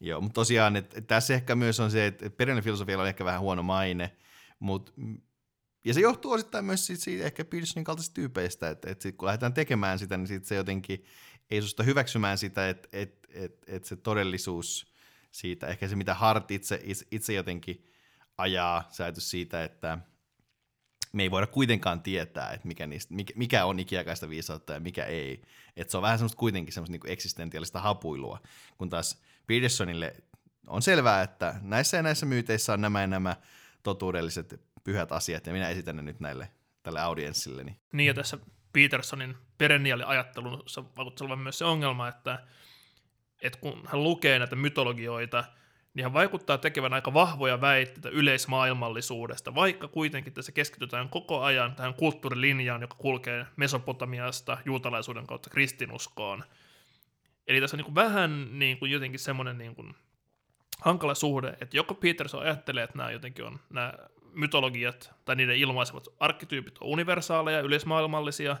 Joo, mutta tosiaan, että tässä ehkä myös on se, että perinteinen filosofia on ehkä vähän huono maine, mutta ja se johtuu osittain myös siitä, siitä ehkä Petersonin kaltaisista tyypeistä, että, että sit, kun lähdetään tekemään sitä, niin sit se jotenkin ei susta hyväksymään sitä, että, että, että, että se todellisuus siitä, ehkä se mitä Hart itse, itse jotenkin ajaa, ajatus siitä, että me ei voida kuitenkaan tietää, että mikä, niistä, mikä on ikiaikaista viisautta ja mikä ei. Että se on vähän semmoista kuitenkin semmoista niin eksistentiaalista hapuilua, kun taas Petersonille on selvää, että näissä ja näissä myyteissä on nämä ja nämä totuudelliset pyhät asiat, ja minä esitän ne nyt näille tälle audienssille. Niin, ja tässä Petersonin perenniaaliajattelussa vaikuttaa olevan myös se ongelma, että, että kun hän lukee näitä mytologioita, niin hän vaikuttaa tekevän aika vahvoja väitteitä yleismaailmallisuudesta, vaikka kuitenkin tässä keskitytään koko ajan tähän kulttuurilinjaan, joka kulkee Mesopotamiasta juutalaisuuden kautta kristinuskoon. Eli tässä on niin vähän niin kuin jotenkin semmoinen niin kuin hankala suhde, että joko Peterson ajattelee, että nämä jotenkin on nämä mytologiat tai niiden ilmaisemat arkkityypit on universaaleja, yleismaailmallisia,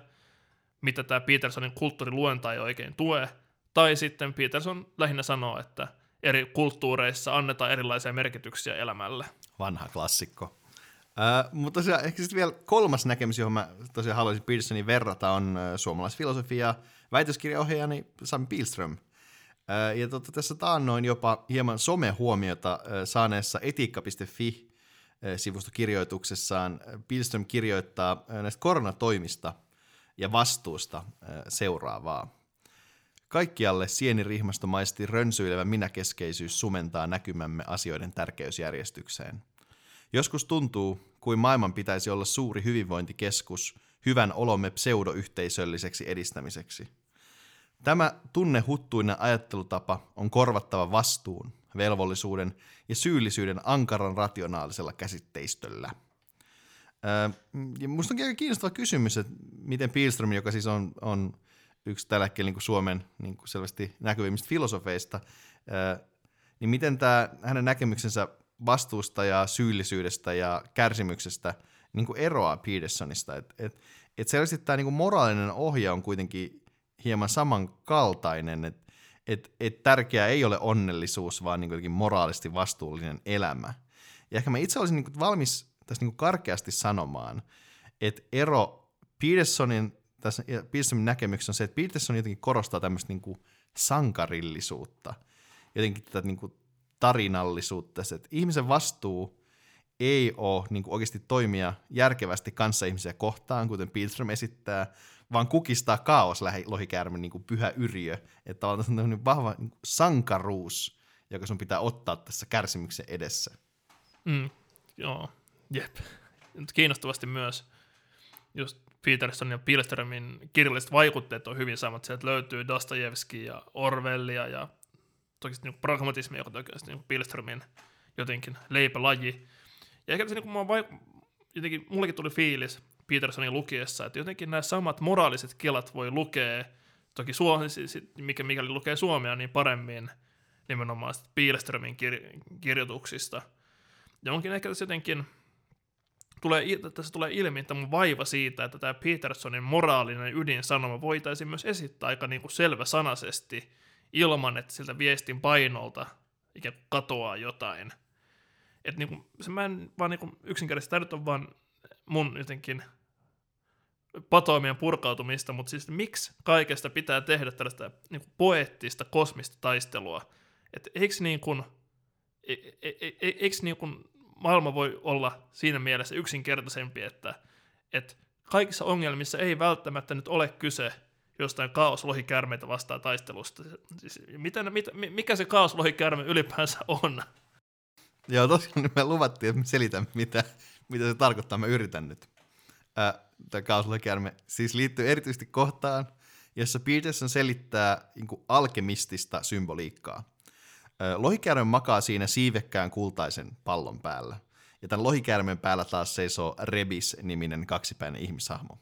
mitä tämä Petersonin kulttuuriluenta ei oikein tue, tai sitten Peterson lähinnä sanoo, että eri kulttuureissa annetaan erilaisia merkityksiä elämälle. Vanha klassikko. Uh, mutta tosiaan ehkä sitten vielä kolmas näkemys, johon mä tosiaan haluaisin Petersonin verrata, on suomalaisfilosofia väitöskirjaohjaajani Sami Pilström. Uh, ja totta, tässä taannoin jopa hieman somehuomiota uh, saaneessa etiikka.fi sivustokirjoituksessaan Pilström kirjoittaa näistä koronatoimista ja vastuusta seuraavaa. Kaikkialle sienirihmastomaisesti rönsyilevä minäkeskeisyys sumentaa näkymämme asioiden tärkeysjärjestykseen. Joskus tuntuu, kuin maailman pitäisi olla suuri hyvinvointikeskus hyvän olomme pseudoyhteisölliseksi edistämiseksi. Tämä tunnehuttuinen ajattelutapa on korvattava vastuun, velvollisuuden ja syyllisyyden ankaran rationaalisella käsitteistöllä. Öö, onkin aika kiinnostava kysymys, että miten Pilström, joka siis on, on yksi tällä hetkellä niin Suomen niin kuin selvästi näkyvimmistä filosofeista, niin miten tämä hänen näkemyksensä vastuusta ja syyllisyydestä ja kärsimyksestä niin kuin eroaa Petersonista. Et, et, et selvästi tämä niin kuin moraalinen ohje on kuitenkin hieman samankaltainen, että et, et tärkeää ei ole onnellisuus, vaan niin kuin moraalisesti vastuullinen elämä. Ja ehkä mä itse olisin niin kuin valmis tässä niin kuin karkeasti sanomaan, että ero Petersonin tässä Petersonin näkemyksessä on se, että Peterson jotenkin korostaa tämmöistä niin kuin sankarillisuutta, jotenkin tätä niin kuin tarinallisuutta, että ihmisen vastuu ei ole niin kuin oikeasti toimia järkevästi ihmisiä kohtaan, kuten Pilström esittää, vaan kukistaa kaos lohikäärme niin kuin pyhä yriö. Että on tämmöinen vahva niin kuin sankaruus, joka sun pitää ottaa tässä kärsimyksen edessä. Mm, joo, jep. Kiinnostavasti myös just Peterson ja Pilströmin kirjalliset vaikutteet on hyvin samat. Sieltä löytyy Dostojevski ja Orwellia ja toki niin pragmatismi, joka on niin Pilströmin jotenkin leipälaji. Ja ehkä se niin kuin vaik- jotenkin, mullekin tuli fiilis Petersonin lukiessa, että jotenkin nämä samat moraaliset kelat voi lukea, toki Suomi, mikä, mikäli lukee suomea, niin paremmin nimenomaan Pilströmin kir- kirjoituksista. Ja onkin ehkä tässä jotenkin, tulee, tässä tulee ilmi tämä vaiva siitä, että tämä Petersonin moraalinen ydinsanoma voitaisiin myös esittää aika niin kuin selväsanaisesti ilman, että siltä viestin painolta ikään kuin katoaa jotain. Että niin kuin, se mä en vaan niin kuin yksinkertaisesti, tämä nyt on vaan mun jotenkin patoimien purkautumista, mutta siis miksi kaikesta pitää tehdä tällaista niin kuin poeettista, kosmista taistelua? Että eikö niin kuin, e, e, e, eikö niin kuin maailma voi olla siinä mielessä yksinkertaisempi, että, että kaikissa ongelmissa ei välttämättä nyt ole kyse jostain kaoslohikärmeitä vastaan taistelusta. Siis, miten, mit, mikä se kaoslohikärme ylipäänsä on? Joo, tosiaan me luvattiin, että me selitän, mitä, mitä se tarkoittaa. Mä yritän nyt. Äh, tämä kaoslohikärme siis liittyy erityisesti kohtaan, jossa Peterson selittää niin alkemistista symboliikkaa. Lohikäärme makaa siinä siivekkään kultaisen pallon päällä. Ja tämän lohikäärmeen päällä taas seisoo Rebis-niminen kaksipäinen ihmishahmo.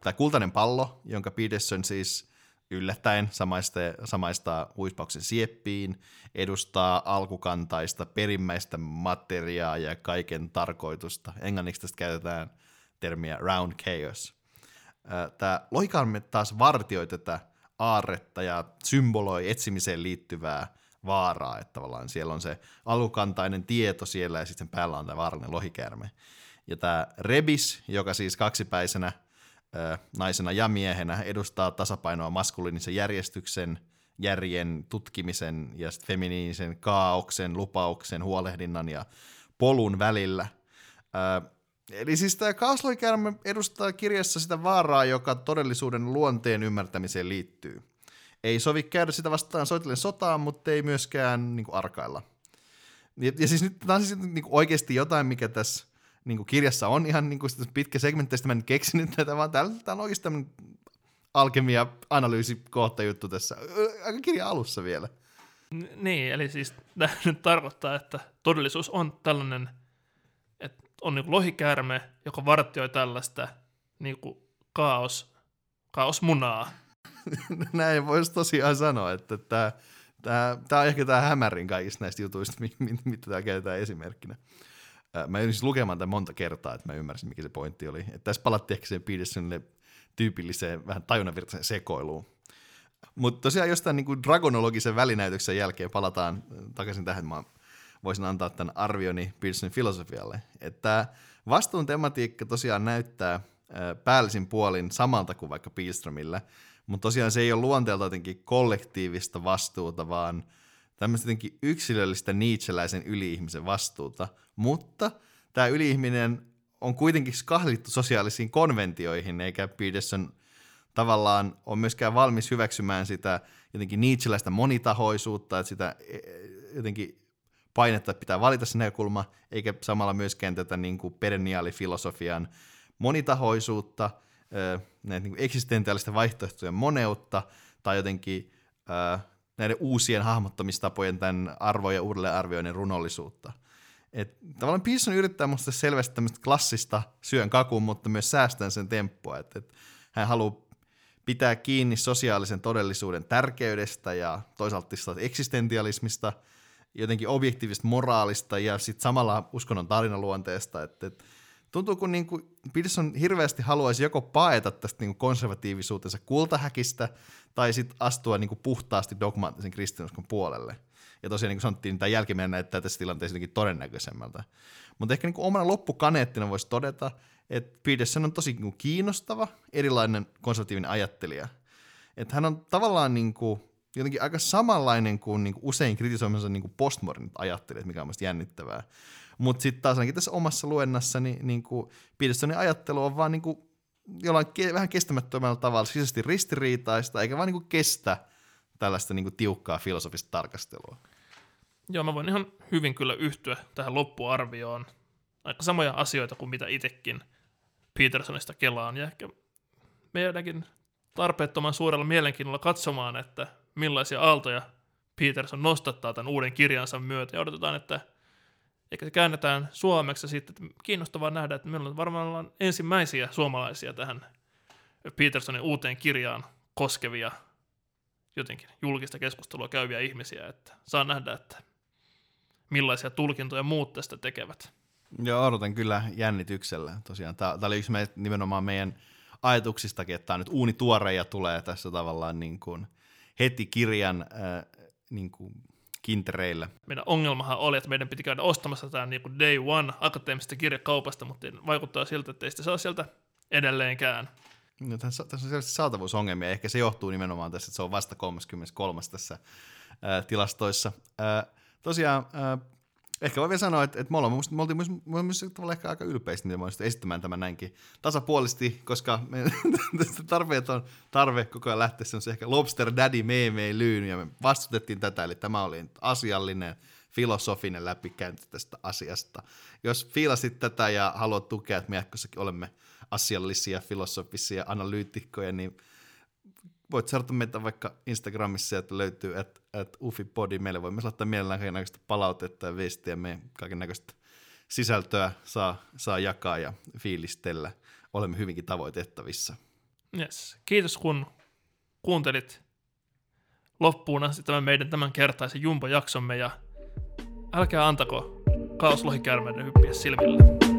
Tämä kultainen pallo, jonka Peterson siis yllättäen samaistaa, samaistaa huispauksen sieppiin, edustaa alkukantaista perimmäistä materiaa ja kaiken tarkoitusta. Englanniksi tästä käytetään termiä round chaos. Tämä lohikäärme taas vartioi tätä aarretta ja symboloi etsimiseen liittyvää vaaraa, että tavallaan siellä on se alukantainen tieto siellä ja sitten sen päällä on tämä vaarallinen lohikäärme. Ja tämä Rebis, joka siis kaksipäisenä ö, naisena ja miehenä edustaa tasapainoa maskuliinisen järjestyksen, järjen, tutkimisen ja feminiinisen kaauksen, lupauksen, huolehdinnan ja polun välillä. Ö, eli siis tämä kaasloikäärme edustaa kirjassa sitä vaaraa, joka todellisuuden luonteen ymmärtämiseen liittyy. Ei sovi käydä sitä vastaan soitellen sotaan, mutta ei myöskään niin kuin arkailla. Ja, ja siis nyt tämä on siis niin kuin oikeasti jotain, mikä tässä niin kuin kirjassa on ihan niin kuin pitkä segmentti, mä en keksinyt tätä, vaan täällä, täällä on oikeasti tämmöinen alkemia analyysikohta juttu tässä, aika kirja alussa vielä. Niin, eli siis tämä nyt tarkoittaa, että todellisuus on tällainen, että on niin lohikäärme, joka vartioi tällaista niin kuin kaos, kaosmunaa, näin voisi tosiaan sanoa, että tämä, tämä, on ehkä tämä hämärin kaikista näistä jutuista, mitä tämä käytetään esimerkkinä. Mä yritin siis lukemaan tämän monta kertaa, että mä ymmärsin, mikä se pointti oli. Että tässä palattiin ehkä sen Petersonille tyypilliseen vähän tajunnanvirtaisen sekoiluun. Mutta tosiaan jostain niin dragonologisen välinäytöksen jälkeen palataan takaisin tähän. Mä, voisin antaa tämän arvioni Petersonin filosofialle. Että vastuun tematiikka tosiaan näyttää päällisin puolin samalta kuin vaikka Pilströmillä, mutta tosiaan se ei ole luonteelta jotenkin kollektiivista vastuuta, vaan tämmöistä jotenkin yksilöllistä Nietzscheläisen yli-ihmisen vastuuta, mutta tämä yli-ihminen on kuitenkin skahlittu sosiaalisiin konventioihin, eikä Peterson tavallaan ole myöskään valmis hyväksymään sitä jotenkin Nietzscheläistä monitahoisuutta, että sitä e, jotenkin painetta, pitää valita se näkökulma, eikä samalla myöskään tätä niin kuin perenniaalifilosofian monitahoisuutta, näitä niin eksistentiaalisten vaihtoehtojen moneutta tai jotenkin näiden uusien hahmottamistapojen tämän arvo- ja uudelleenarvioinnin runollisuutta. Et tavallaan Pearson yrittää musta selvästi tämmöistä klassista syön kakun, mutta myös säästää sen temppua. Et, et hän haluaa pitää kiinni sosiaalisen todellisuuden tärkeydestä ja toisaalta eksistentialismista, jotenkin objektiivista moraalista ja sitten samalla uskonnon tarinaluonteesta. Et, et, tuntuu kun niin kuin Peterson hirveästi haluaisi joko paeta tästä niin kuin konservatiivisuutensa kultahäkistä tai sitten astua niin kuin puhtaasti dogmaattisen kristinuskon puolelle. Ja tosiaan niin kuin sanottiin, tämä jälkimmäinen näyttää tässä tilanteessa jotenkin todennäköisemmältä. Mutta ehkä niin kuin omana loppukaneettina voisi todeta, että Peterson on tosi niin kuin kiinnostava, erilainen konservatiivinen ajattelija. Että hän on tavallaan niin kuin, jotenkin aika samanlainen kuin, niin kuin usein kritisoimansa niin postmodernit ajattelijat, mikä on mielestäni jännittävää. Mutta sitten taas ainakin tässä omassa luennassa, niin, niin kuin Petersonin ajattelu on vaan niin kuin jollain ke- vähän kestämättömällä tavalla sisäisesti ristiriitaista, eikä vaan niin kuin kestä tällaista niin kuin tiukkaa filosofista tarkastelua. Joo, mä voin ihan hyvin kyllä yhtyä tähän loppuarvioon. Aika samoja asioita kuin mitä itsekin Petersonista kelaan, ja ehkä meidänkin tarpeettoman suurella mielenkiinnolla katsomaan, että millaisia aaltoja Peterson nostattaa tämän uuden kirjansa myötä, ja odotetaan, että eikä se käännetään suomeksi sitten. Kiinnostavaa nähdä, että meillä on varmaan ensimmäisiä suomalaisia tähän Petersonin uuteen kirjaan koskevia jotenkin julkista keskustelua käyviä ihmisiä, että saa nähdä, että millaisia tulkintoja muut tästä tekevät. Joo, odotan kyllä jännityksellä. Tosiaan tämä, oli yksi me, nimenomaan meidän ajatuksistakin, että tämä nyt uuni tuore ja tulee tässä tavallaan niin kuin heti kirjan äh, niin kuin kintereillä. Meidän ongelmahan oli, että meidän piti käydä ostamassa tämä niin kuin day one akateemisesta kirjakaupasta, mutta vaikuttaa siltä, että ei sitä saa sieltä edelleenkään. No, tässä, tässä on selvästi saatavuusongelmia. Ehkä se johtuu nimenomaan tässä, että se on vasta 33. tässä ää, tilastoissa. Ää, tosiaan ää, Ehkä voi vielä sanoa, että, että me, ollaan, me oltiin myös, me myös tavallaan ehkä aika ylpeistä, mitä me esittämään tämän näinkin tasapuolisesti, koska me, tarpeet on tarve koko ajan lähteä se ehkä Lobster Daddy meemei lyyny, ja me vastutettiin tätä, eli tämä oli asiallinen, filosofinen läpikäynti tästä asiasta. Jos fiilasit tätä ja haluat tukea, että me jatkossakin olemme asiallisia, filosofisia analyytikkoja, niin voit seurata meitä vaikka Instagramissa, että löytyy että at ufipodi. Meille voimme laittaa mielellään kaikenlaista palautetta ja viestiä. Me kaiken näköistä sisältöä saa, saa jakaa ja fiilistellä. Olemme hyvinkin tavoitettavissa. Yes. Kiitos kun kuuntelit loppuun asti tämän meidän tämänkertaisen Jumbo-jaksomme ja älkää antako kaoslohikärmeiden hyppiä silmille.